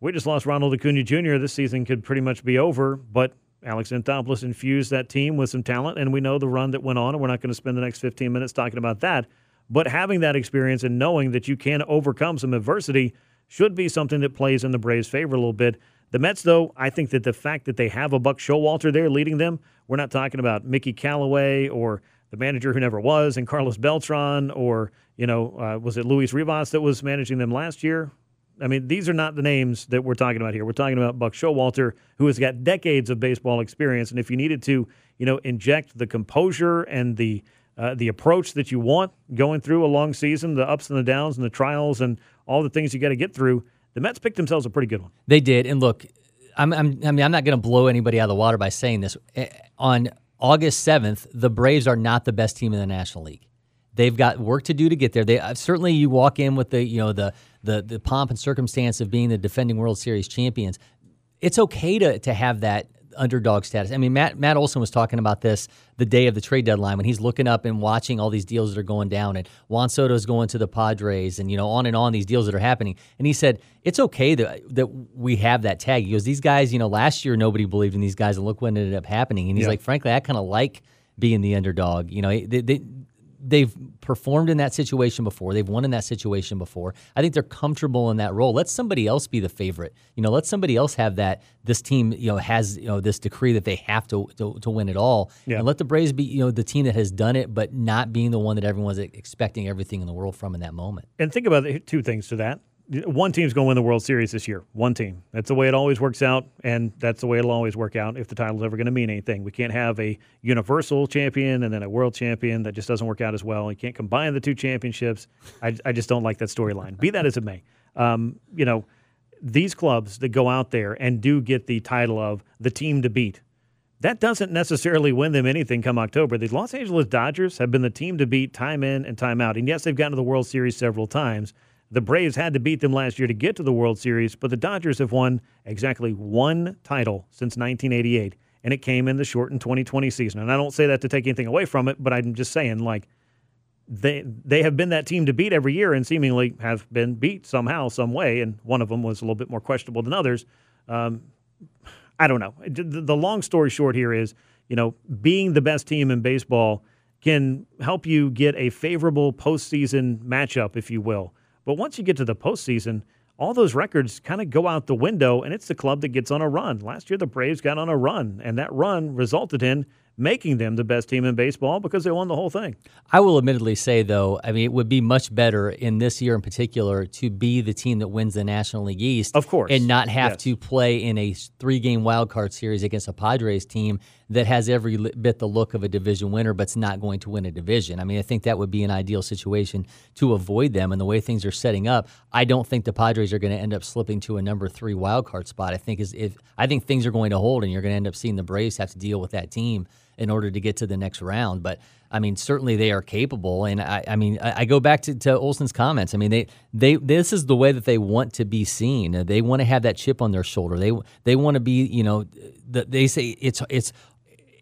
we just lost Ronald Acuna Jr. This season could pretty much be over, but Alex Anthopoulos infused that team with some talent, and we know the run that went on, and we're not going to spend the next 15 minutes talking about that. But having that experience and knowing that you can overcome some adversity should be something that plays in the Braves' favor a little bit. The Mets, though, I think that the fact that they have a Buck Showalter there leading them, we're not talking about Mickey Callaway or the manager who never was, and Carlos Beltran, or you know, uh, was it Luis Rivas that was managing them last year? I mean, these are not the names that we're talking about here. We're talking about Buck Showalter, who has got decades of baseball experience, and if you needed to, you know, inject the composure and the uh, the approach that you want going through a long season, the ups and the downs and the trials and all the things you got to get through, the Mets picked themselves a pretty good one. They did, and look, I'm, I'm I mean, I'm not going to blow anybody out of the water by saying this. Eh, on August 7th, the Braves are not the best team in the National League. They've got work to do to get there. They uh, certainly you walk in with the you know the the the pomp and circumstance of being the defending World Series champions. It's okay to to have that underdog status. I mean, Matt Matt Olson was talking about this the day of the trade deadline when he's looking up and watching all these deals that are going down, and Juan Soto is going to the Padres, and you know on and on these deals that are happening. And he said it's okay that that we have that tag. He goes, these guys, you know, last year nobody believed in these guys, and look what ended up happening. And he's yeah. like, frankly, I kind of like being the underdog. You know, they, they, they've performed in that situation before. They've won in that situation before. I think they're comfortable in that role. Let somebody else be the favorite. You know, let somebody else have that. This team, you know, has you know this decree that they have to to, to win it all. Yeah. And let the Braves be you know the team that has done it, but not being the one that everyone's expecting everything in the world from in that moment. And think about two things to that one team's going to win the World Series this year. One team. That's the way it always works out, and that's the way it'll always work out if the title's ever going to mean anything. We can't have a universal champion and then a world champion that just doesn't work out as well. You can't combine the two championships. I, I just don't like that storyline. Be that as it may, um, you know, these clubs that go out there and do get the title of the team to beat. That doesn't necessarily win them anything come October. The Los Angeles Dodgers have been the team to beat time in and time out. And yes, they've gotten to the World Series several times The Braves had to beat them last year to get to the World Series, but the Dodgers have won exactly one title since 1988, and it came in the shortened 2020 season. And I don't say that to take anything away from it, but I'm just saying, like, they they have been that team to beat every year and seemingly have been beat somehow, some way. And one of them was a little bit more questionable than others. Um, I don't know. The, the long story short here is, you know, being the best team in baseball can help you get a favorable postseason matchup, if you will. But once you get to the postseason, all those records kind of go out the window, and it's the club that gets on a run. Last year, the Braves got on a run, and that run resulted in making them the best team in baseball because they won the whole thing. I will admittedly say, though, I mean, it would be much better in this year in particular to be the team that wins the National League East. Of course. And not have Yes. to play in a three game wild card series against a Padres team that has every bit the look of a division winner but's not going to win a division. I mean, I think that would be an ideal situation to avoid them. And the way things are setting up, I don't think the Padres are going to end up slipping to a number three wild card spot. I think is if I think things are going to hold, and you're going to end up seeing the Braves have to deal with that team in order to get to the next round. But I mean, certainly they are capable, and I, I mean, I, I go back to, to Olson's comments. I mean, they, they, this is the way that they want to be seen. They want to have that chip on their shoulder. They, they want to be, you know, the, they say it's, it's.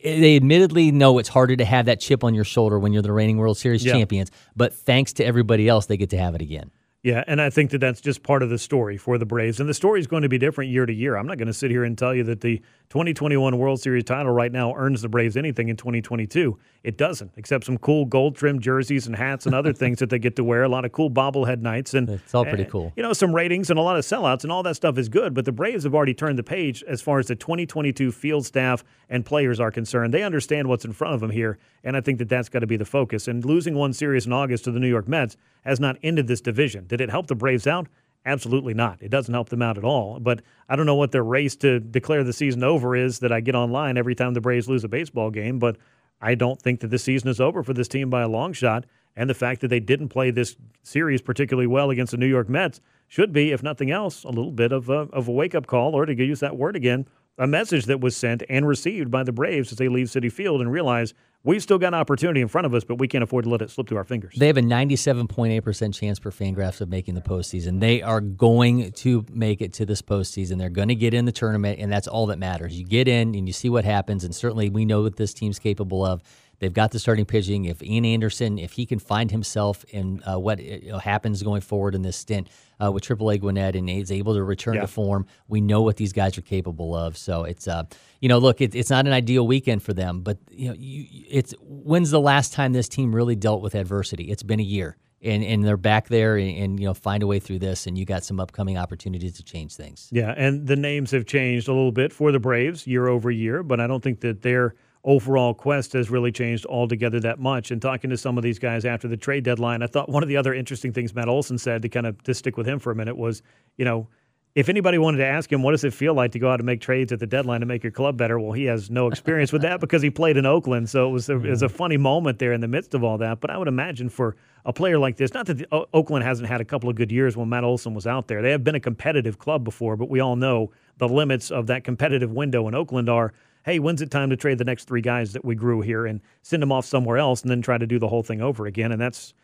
They admittedly know it's harder to have that chip on your shoulder when you're the reigning World Series Yeah. champions, but thanks to everybody else, they get to have it again. Yeah, and I think that that's just part of the story for the Braves. And the story is going to be different year to year. I'm not going to sit here and tell you that the 2021 World Series title right now earns the Braves anything in 2022. It doesn't, except some cool gold trimmed jerseys and hats and other things that they get to wear. A lot of cool bobblehead nights and It's all pretty cool. You know, some ratings and a lot of sellouts and all that stuff is good. But the Braves have already turned the page as far as the 2022 field staff and players are concerned. They understand what's in front of them here, and I think that that's got to be the focus. And losing one series in August to the New York Mets has not ended this division. Did it help the Braves out? Absolutely not. It doesn't help them out at all. But I don't know what their race to declare the season over is that I get online every time the Braves lose a baseball game. But I don't think that this season is over for this team by a long shot. And the fact that they didn't play this series particularly well against the New York Mets should be, if nothing else, a little bit of a, of a wake up call, or to use that word again, a message that was sent and received by the Braves as they leave Citi Field and realize we've still got an opportunity in front of us, but we can't afford to let it slip through our fingers. They have a 97.8% chance per Fangraphs of making the postseason. They are going to make it to this postseason. They're going to get in the tournament, and that's all that matters. You get in and you see what happens, and certainly we know what this team's capable of. They've got the starting pitching. If Ian Anderson, if he can find himself in uh, what happens going forward in this stint uh, with Triple A Gwinnett and is able to return Yeah. to form, we know what these guys are capable of. So it's, uh, you know, look, it, it's not an ideal weekend for them, but you know, you, it's when's the last time this team really dealt with adversity? It's been a year, and and they're back there, and, and you know, find a way through this, and you got some upcoming opportunities to change things. Yeah, and the names have changed a little bit for the Braves year over year, but I don't think that their overall quest has really changed altogether that much. And talking to some of these guys after the trade deadline, I thought one of the other interesting things Matt Olson said to kind of to stick with him for a minute was, you know, if anybody wanted to ask him what does it feel like to go out and make trades at the deadline to make your club better, well, he has no experience with that because he played in Oakland. So it was a, it was a funny moment there in the midst of all that. But I would imagine for a player like this, not that the, O- Oakland hasn't had a couple of good years when Matt Olson was out there. They have been a competitive club before, but we all know the limits of that competitive window in Oakland are. Hey, when's it time to trade the next three guys that we grew here and send them off somewhere else and then try to do the whole thing over again? And that's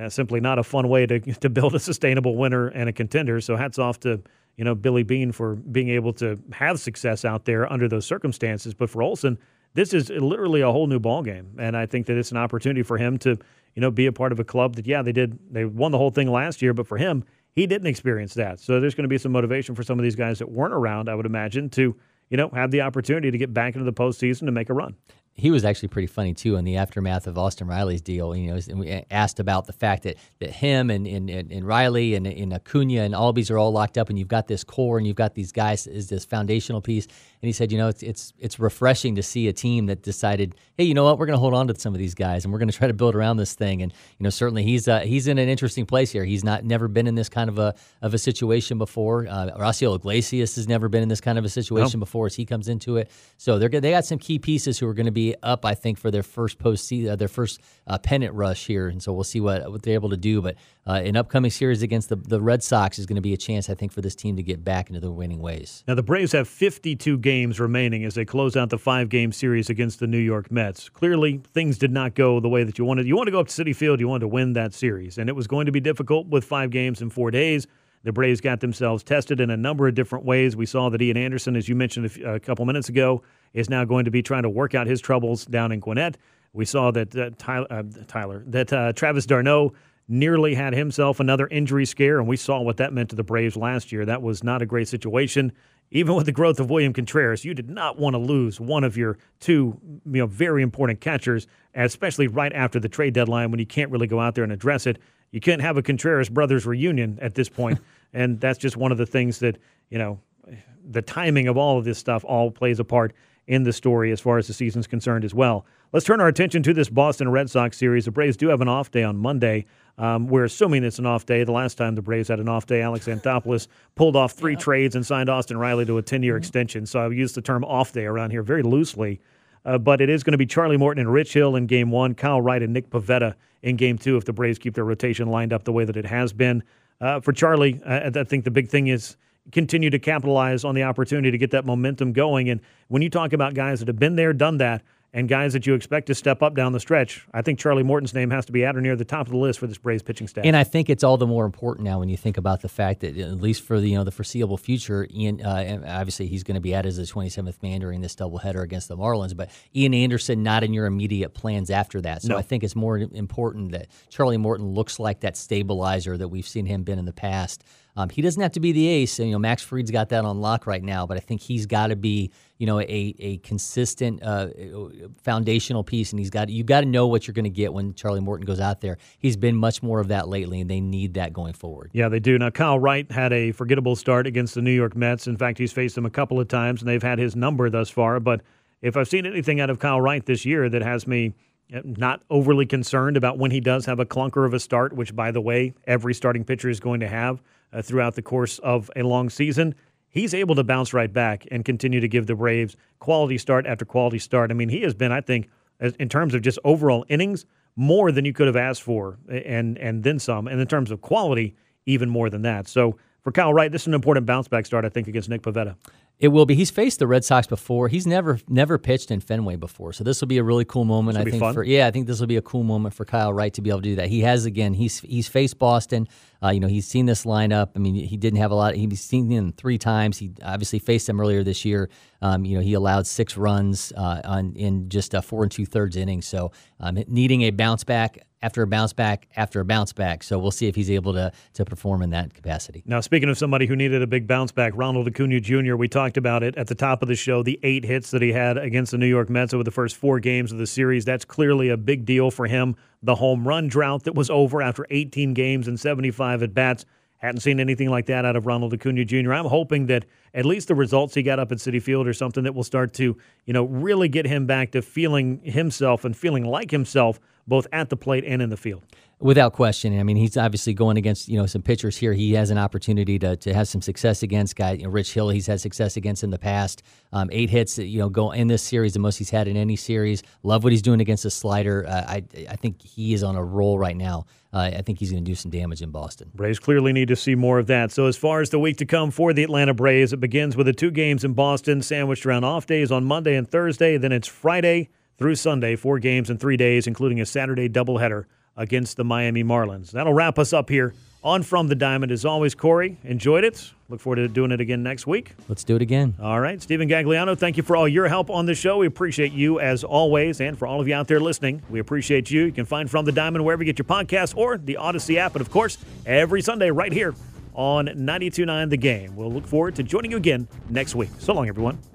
uh, simply not a fun way to to build a sustainable winner and a contender. So hats off to you know Billy Beane for being able to have success out there under those circumstances. But for Olson, this is literally a whole new ball game, and I think that it's an opportunity for him to you know be a part of a club that yeah they did they won the whole thing last year, but for him he didn't experience that. So there's going to be some motivation for some of these guys that weren't around, I would imagine, to you know have the opportunity to get back into the postseason to make a run. he was actually pretty funny too in the aftermath of Austin Riley's deal. You know, and we asked about the fact that, that him and, and, and, Riley and, and Acuna and Albies are all locked up, and you've got this core and you've got these guys as this foundational piece. And he said, you know, it's it's it's refreshing to see a team that decided, hey, you know what, we're going to hold on to some of these guys and we're going to try to build around this thing. And you know, certainly he's uh, he's in an interesting place here. He's not never been in this kind of a of a situation before. Uh, Horacio Iglesias has never been in this kind of a situation before as he comes into it. So they're. They got some key pieces who are going to be up, I think, for their first post uh, their first uh, pennant rush here. And so we'll see what what they're able to do. But uh, an upcoming series against the the Red Sox is going to be a chance, I think, for this team to get back into the winning ways. Now the Braves have 52 games games remaining as they close out the five game series against the New York Mets. Clearly, things did not go the way that you wanted. You wanted to go up to Citi Field, you wanted to win that series, and it was going to be difficult with five games in four days. The Braves got themselves tested in a number of different ways. We saw that Ian Anderson, as you mentioned a, few, a couple minutes ago, is now going to be trying to work out his troubles down in Gwinnett. We saw that uh, Tyler, uh, Tyler, that uh, Travis d'Arnaud nearly had himself another injury scare, and we saw what that meant to the Braves last year. That was not a great situation. Even with the growth of William Contreras, you did not want to lose one of your two you know, very important catchers, especially right after the trade deadline when you can't really go out there and address it. You can't have a Contreras brothers reunion at this point, and that's just one of the things that, you know, the timing of all of this stuff all plays a part in the story as far as the season's concerned as well. Let's turn our attention to this Boston Red Sox series. The Braves do have an off day on Monday. Um, we're assuming it's an off day. The last time the Braves had an off day, Alex Anthopoulos pulled off three yeah. trades and signed Austin Riley to a 10 year mm-hmm. extension. So I use the term off day around here very loosely. Uh, but it is going to be Charlie Morton and Rich Hill in game one, Kyle Wright and Nick Pivetta in game two if the Braves keep their rotation lined up the way that it has been. Uh, for Charlie, I, I think the big thing is continue to capitalize on the opportunity to get that momentum going. And when you talk about guys that have been there, done that, and guys that you expect to step up down the stretch, I think Charlie Morton's name has to be at or near the top of the list for this Braves pitching staff. And I think it's all the more important now when you think about the fact that at least for the you know the foreseeable future, Ian uh, obviously he's going to be at as the 27th man during this doubleheader against the Marlins, but Ian Anderson not in your immediate plans after that. So no. I think it's more important that Charlie Morton looks like that stabilizer that we've seen him been in the past. Um, he doesn't have to be the ace, and you know Max Fried's got that on lock right now. But I think he's got to be you know a a consistent uh, foundational piece, and he's got you got to know what you're going to get when Charlie Morton goes out there. He's been much more of that lately, and they need that going forward. Yeah, they do. Now Kyle Wright had a forgettable start against the New York Mets. In fact, he's faced them a couple of times, and they've had his number thus far. But if I've seen anything out of Kyle Wright this year that has me uh, not overly concerned about when he does have a clunker of a start, which, by the way, every starting pitcher is going to have uh, throughout the course of a long season. He's able to bounce right back and continue to give the Braves quality start after quality start. I mean, he has been, I think, in terms of just overall innings, more than you could have asked for, and and then some. And in terms of quality, even more than that. So for Kyle Wright, this is an important bounce back start, I think, against Nick Pivetta. It will be. He's faced the Red Sox before. He's never never pitched in Fenway before, so this will be a really cool moment. I think. Fun. For, yeah, I think this will be a cool moment for Kyle Wright to be able to do that. He has again. He's he's faced Boston. Uh, you know, he's seen this lineup. I mean, he didn't have a lot. He's seen them three times. He obviously faced them earlier this year. Um, you know, he allowed six runs uh, on in just a four and two thirds innings. So, um, needing a bounce back after a bounce back after a bounce back. So we'll see if he's able to to perform in that capacity. Now, speaking of somebody who needed a big bounce back, Ronald Acuna Jr. We talked about it at the top of the show. The eight hits that he had against the New York Mets over the first four games of the series. That's clearly a big deal for him. The home run drought that was over after 18 games and 75 at bats. Hadn't seen anything like that out of Ronald Acuna Jr. I'm hoping that at least the results he got up at Citi Field are something that will start to, you know, really get him back to feeling himself and feeling like himself both at the plate and in the field. Without question. I mean, he's obviously going against you know some pitchers here. He has an opportunity to, to have some success against guy you know, Rich Hill. He's had success against in the past. Um, eight hits, you know, go in this series, the most he's had in any series. Love what he's doing against the slider. Uh, I I think he is on a roll right now. Uh, I think he's going to do some damage in Boston. Braves clearly need to see more of that. So as far as the week to come for the Atlanta Braves, it begins with the two games in Boston, sandwiched around off days on Monday and Thursday. Then it's Friday through Sunday, four games in three days, including a Saturday doubleheader against the Miami Marlins. That'll wrap us up here on From the Diamond. As always, Corey, enjoyed it. Look forward to doing it again next week. Let's do it again. All right. Stephen Gagliano, thank you for all your help on the show. We appreciate you as always. And for all of you out there listening, we appreciate you. You can find From the Diamond wherever you get your podcast or the Audacy app. And of course, every Sunday right here on 92.9 The Game. We'll look forward to joining you again next week. So long, everyone.